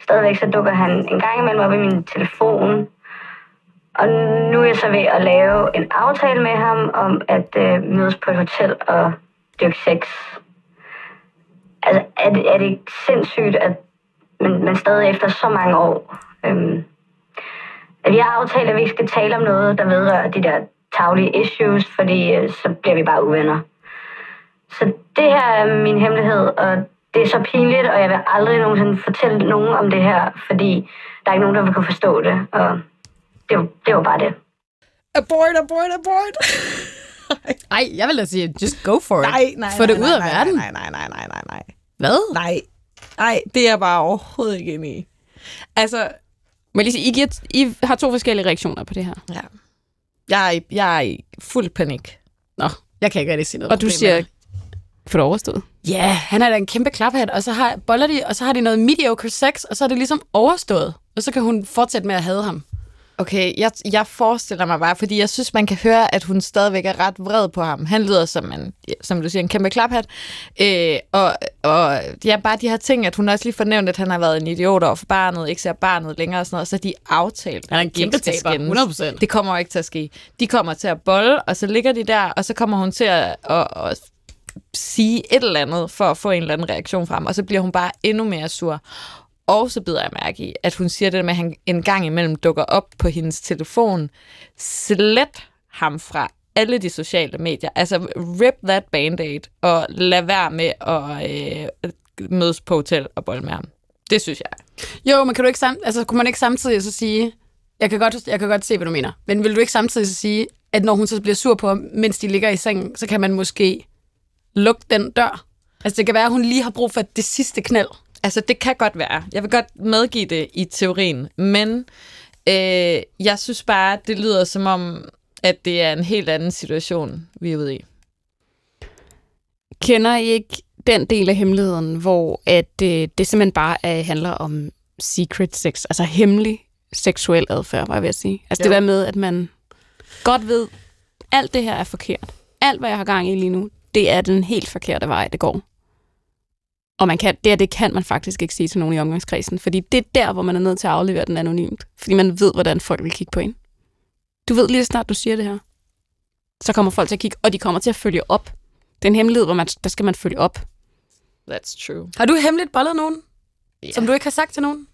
stadigvæk så dukker han en gang imellem op i min telefon. Og nu er jeg så ved at lave en aftale med ham om at øh, mødes på et hotel og dyrke sex. Altså, er det, er det ikke sindssygt, at men, men stadig efter så mange år. Øhm, at vi har aftalt, at vi ikke skal tale om noget, der vedrører de der taglige issues, fordi øh, så bliver vi bare uvenner. Så det her er min hemmelighed, og det er så pinligt, og jeg vil aldrig nogensinde fortælle nogen om det her, fordi der er ikke nogen, der vil kunne forstå det, og det var, det var bare det. Abort, abort, abort. Ej, jeg vil da sige, just go for it. nej, nej, Få det nej, ud af nej, verden. Nej, nej, nej, nej, nej, nej. Hvad? Nej, nej, det er jeg bare overhovedet ikke inde i. Altså, jeg lige I, giver, I har to forskellige reaktioner på det her. ja. Jeg er, i, jeg er i fuld panik. Nå, jeg kan ikke rigtig sige noget. Og du siger, for det overstået. Ja, han er da en kæmpe klaphat, og så har, boller de, og så har de noget mediocre sex, og så er det ligesom overstået. Og så kan hun fortsætte med at hade ham. Okay, jeg, jeg forestiller mig bare, fordi jeg synes, man kan høre, at hun stadigvæk er ret vred på ham. Han lyder som en, ja, som du siger, en kæmpe klaphat. Øh, og, og det er bare de her ting, at hun også lige fornævnt, at han har været en idiot over for barnet, ikke ser barnet længere og sådan noget, så de aftalt. Han er en kæmpe taber, skændes. 100%. Det kommer jo ikke til at ske. De kommer til at bolle, og så ligger de der, og så kommer hun til at, at, at sige et eller andet for at få en eller anden reaktion frem, og så bliver hun bare endnu mere sur. Og så bider jeg mærke i, at hun siger det der med, at han en gang imellem dukker op på hendes telefon. Slet ham fra alle de sociale medier. Altså, rip that band-aid, og lad være med at øh, mødes på hotel og bolle med ham. Det synes jeg. Jo, men kan du ikke samt, altså, kunne man ikke samtidig så sige, jeg kan, godt, jeg kan godt se, hvad du mener, men vil du ikke samtidig så sige, at når hun så bliver sur på ham, mens de ligger i sengen, så kan man måske lukke den dør? Altså, det kan være, at hun lige har brug for det sidste knald. Altså, det kan godt være. Jeg vil godt medgive det i teorien, men øh, jeg synes bare, det lyder som om, at det er en helt anden situation, vi er ude i. Kender I ikke den del af hemmeligheden, hvor at, øh, det simpelthen bare øh, handler om secret sex, altså hemmelig seksuel adfærd, var jeg ved at sige. Altså jo. det der med, at man godt ved, alt det her er forkert. Alt, hvad jeg har gang i lige nu, det er den helt forkerte vej, det går. Og man kan, det, her, det kan man faktisk ikke sige til nogen i omgangskredsen, fordi det er der, hvor man er nødt til at aflevere den anonymt. Fordi man ved, hvordan folk vil kigge på en. Du ved lige så snart, du siger det her, så kommer folk til at kigge, og de kommer til at følge op. Det er en hemmelighed, hvor man, der skal man følge op. That's true. Har du hemmeligt bollet nogen, Ja. som du ikke har sagt til nogen?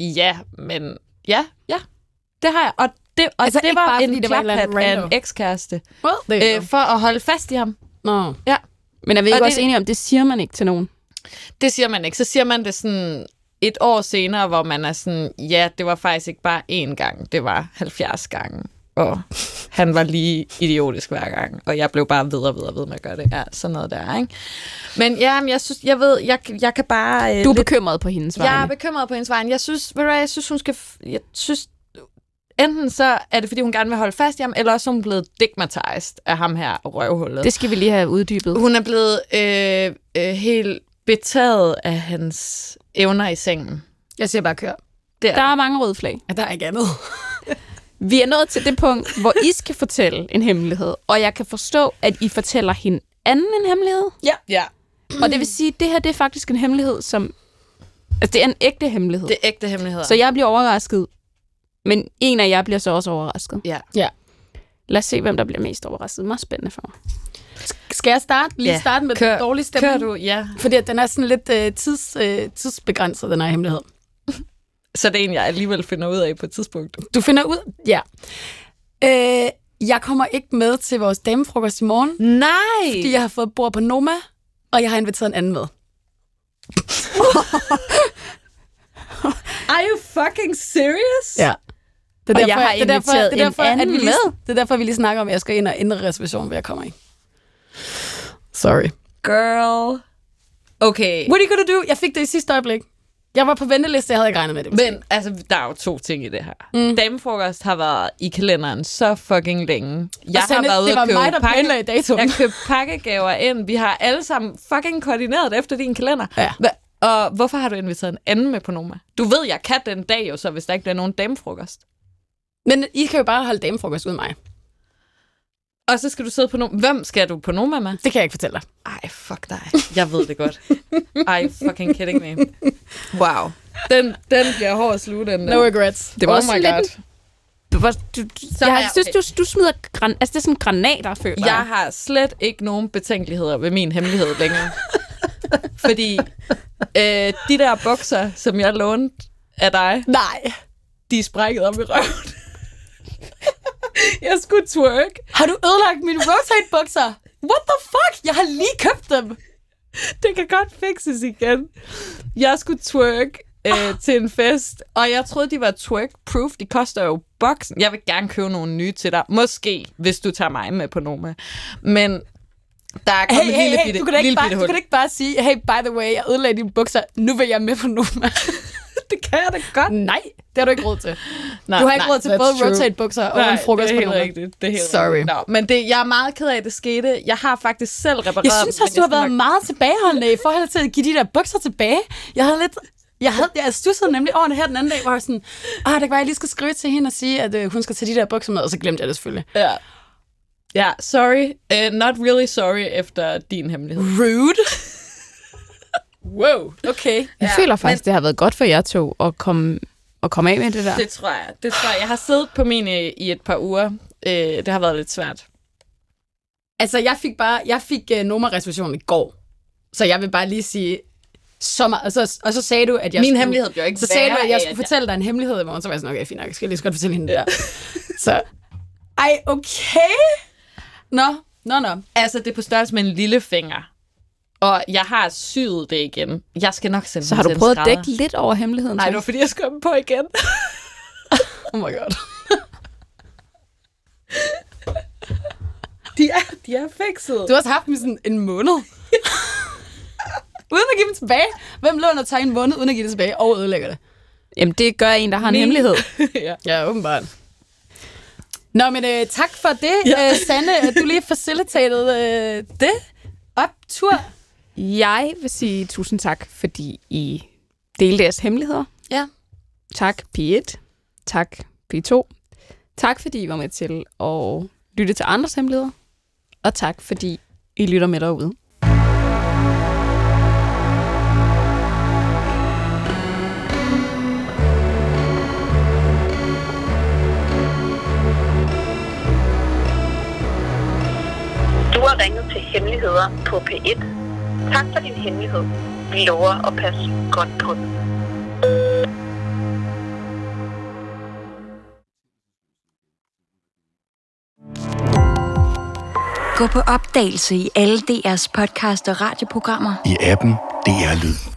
Ja, men ja, ja, det har jeg. Og det, og Altså, det var bare, en klaphat af en ekskæreste, Well, øh, for at holde fast i ham. Nå. Men er vi ikke Og også det- enige om, det siger man ikke til nogen? Det siger man ikke. Så siger man det sådan et år senere, hvor man er sådan, ja, det var faktisk ikke bare én gang, det var 70 gange. Og han var lige idiotisk hver gang, og jeg blev bare ved og ved og ved med at gøre det. Ja, sådan noget der, ikke? Men ja, men jeg synes, jeg ved, jeg, jeg kan bare... Øh, Du er lidt- bekymret på hendes Jeg er vegne. bekymret på hendes vegne. Jeg synes, ved du hvad, jeg synes, hun skal... Jeg synes, enten så er det, fordi hun gerne vil holde fast i ham, eller også er hun blevet digmatized af ham her røvhullet. Det skal vi lige have uddybet. Hun er blevet øh, øh, helt betaget af hans evner i sengen. Jeg siger bare kør. Det er Der er mange røde flag. Ja, der er ikke andet. Vi er nået til det punkt, hvor I skal fortælle en hemmelighed, og jeg kan forstå, at I fortæller hende anden en hemmelighed. Ja. ja. Og det vil sige, at det her det er faktisk en hemmelighed, som... Altså, det er en ægte hemmelighed. Det er ægte hemmeligheder. Så jeg bliver overrasket, men en af jer bliver så også overrasket. Ja. Ja. Lad os se, hvem der bliver mest overrasket. Meget spændende for mig. Skal jeg starte? Lige Ja. starte med Kør- den dårlige stemning? Kører du? Ja. Fordi den er sådan lidt øh, tids, øh, tidsbegrænset, den her hemmelighed. Så det er en, jeg alligevel finder ud af på et tidspunkt. Du finder ud... Ja. Øh, jeg kommer ikke med til vores damefrokost i morgen, Nej! fordi jeg har fået bord på Noma, og jeg har inviteret en anden med. Are you fucking serious? Ja. Det Og jeg har det er derfor, det er derfor, en at anden vi lige, med. Det er derfor, vi lige snakker om, at jeg skal ind og ændre reservationen, hvad jeg kommer i. Sorry. Girl. Okay. What are you gonna do? Jeg fik det i sidste øjeblik. Jeg var på venteliste, jeg havde ikke regnet med det. Men altså, der er jo to ting i det her. Mm. Damefrokost har været i kalenderen så fucking længe. Jeg Og Sanne, har været ude det var at købe mig, der planlagde datoen. Jeg købte pakkegaver ind. Vi har alle sammen fucking koordineret efter din kalender. Ja. Og hvorfor har du inviteret en anden med på Noma? Du ved, jeg kan den dag jo så, hvis der ikke bliver nogen damefrokost. Men I kan jo bare holde damefrokost uden mig. Og så skal du sidde på Noma. Hvem skal du på Noma med? Det kan jeg ikke fortælle dig. Ej, fuck dig. Jeg ved det godt. Ej, fucking kidding me. Wow. Den, den bliver hård at sluge, den der. No regrets. Det var oh også my god. Du, var- du, Så har jeg jeg- synes, du, du smider... Gran, altså, det er sådan granater, føler Jeg har slet ikke nogen betænkeligheder ved min hemmelighed længere. Fordi øh, de der bukser, som jeg lånte af dig, Nej. de er sprækket op i røven. jeg skulle twerk. Har du ødelagt mine rotate-bukser? What the fuck? Jeg har lige købt dem. Det kan godt fixes igen. Jeg skulle twerk øh, til en fest, og jeg troede, de var twerk-proof. De koster jo boksen. Jeg vil gerne købe nogle nye til dig. Måske, hvis du tager mig med på Noma. Men der er kommet Hey, hey, lille hey, bitte, du kan, ikke lille bare, bitte du hul. kan ikke bare sige, hey, by the way, jeg ødelagde dine bukser, nu vil jeg med på Noma. det kan jeg da godt. nej, det har du ikke råd til. Nej, Du har ikke nej, råd til både true. rotate-bukser og Nej, en frokost det er helt rigtigt. Det er helt Sorry. rigtigt. Nå, men det, jeg er meget ked af, at det skete. Jeg har faktisk selv repareret Jeg synes også, du har været skal meget tilbageholdende i forhold til at give de der bukser tilbage. Jeg havde lidt... Jeg, havde, jeg stussede nemlig over det her den anden dag, hvor jeg sådan, ah, det kan være, jeg lige skal skrive til hende og sige, at øh, hun skal tage de der bukser med, og så glemte jeg det selvfølgelig. nok- Ja. Ja, sorry. Uh, not really sorry efter din hemmelighed. Rude. Wow, okay. Jeg Ja, føler faktisk, det har været godt for jer to at komme, at komme af med det der. Det tror jeg. Det tror jeg. Jeg har siddet på min i, i et par uger. Uh, det har været lidt svært. Altså, jeg fik bare, jeg fik uh, nummerreservation i går. Så jeg vil bare lige sige, så meget, og, så, og så sagde du, at jeg Min skulle, hemmelighed bliver ikke Så sagde du, at jeg skulle fortælle dig en hemmelighed i morgen, så var jeg sådan, okay, fint nok, jeg skal lige så godt fortælle hende det. Ja. Så, ej, okay. Nå, nå, nå. Altså, det er på størrelse med en lillefinger. Og jeg har syet det igen. Jeg skal nok sende Så har du prøvet at skrædder. dække lidt over hemmeligheden? Nej, det var fordi, jeg dem på igen. Oh my god. De er, de er fikset. Du har også haft dem i sådan en måned. uden at give dem tilbage. Hvem låner tager en måned, uden at give det tilbage, og ødelægger det? Jamen, det gør en, der har en Min- hemmelighed. ja. Ja, åbenbart. Nå, men øh, tak for det, ja. øh, Sanne, at du lige facilitated øh, det. Optur. Jeg vil sige tusind tak, fordi I delte jeres hemmeligheder. Ja. Tak P1. Tak P2. Tak, fordi I var med til at lytte til andres hemmeligheder. Og tak, fordi I lytter med derude. Du har ringet til Hemmeligheder på P1. Tak for din hemmelighed. Vi lover at passe godt på den. Gå på opdagelse i alle DR's podcast og radioprogrammer. I appen DR Lyd.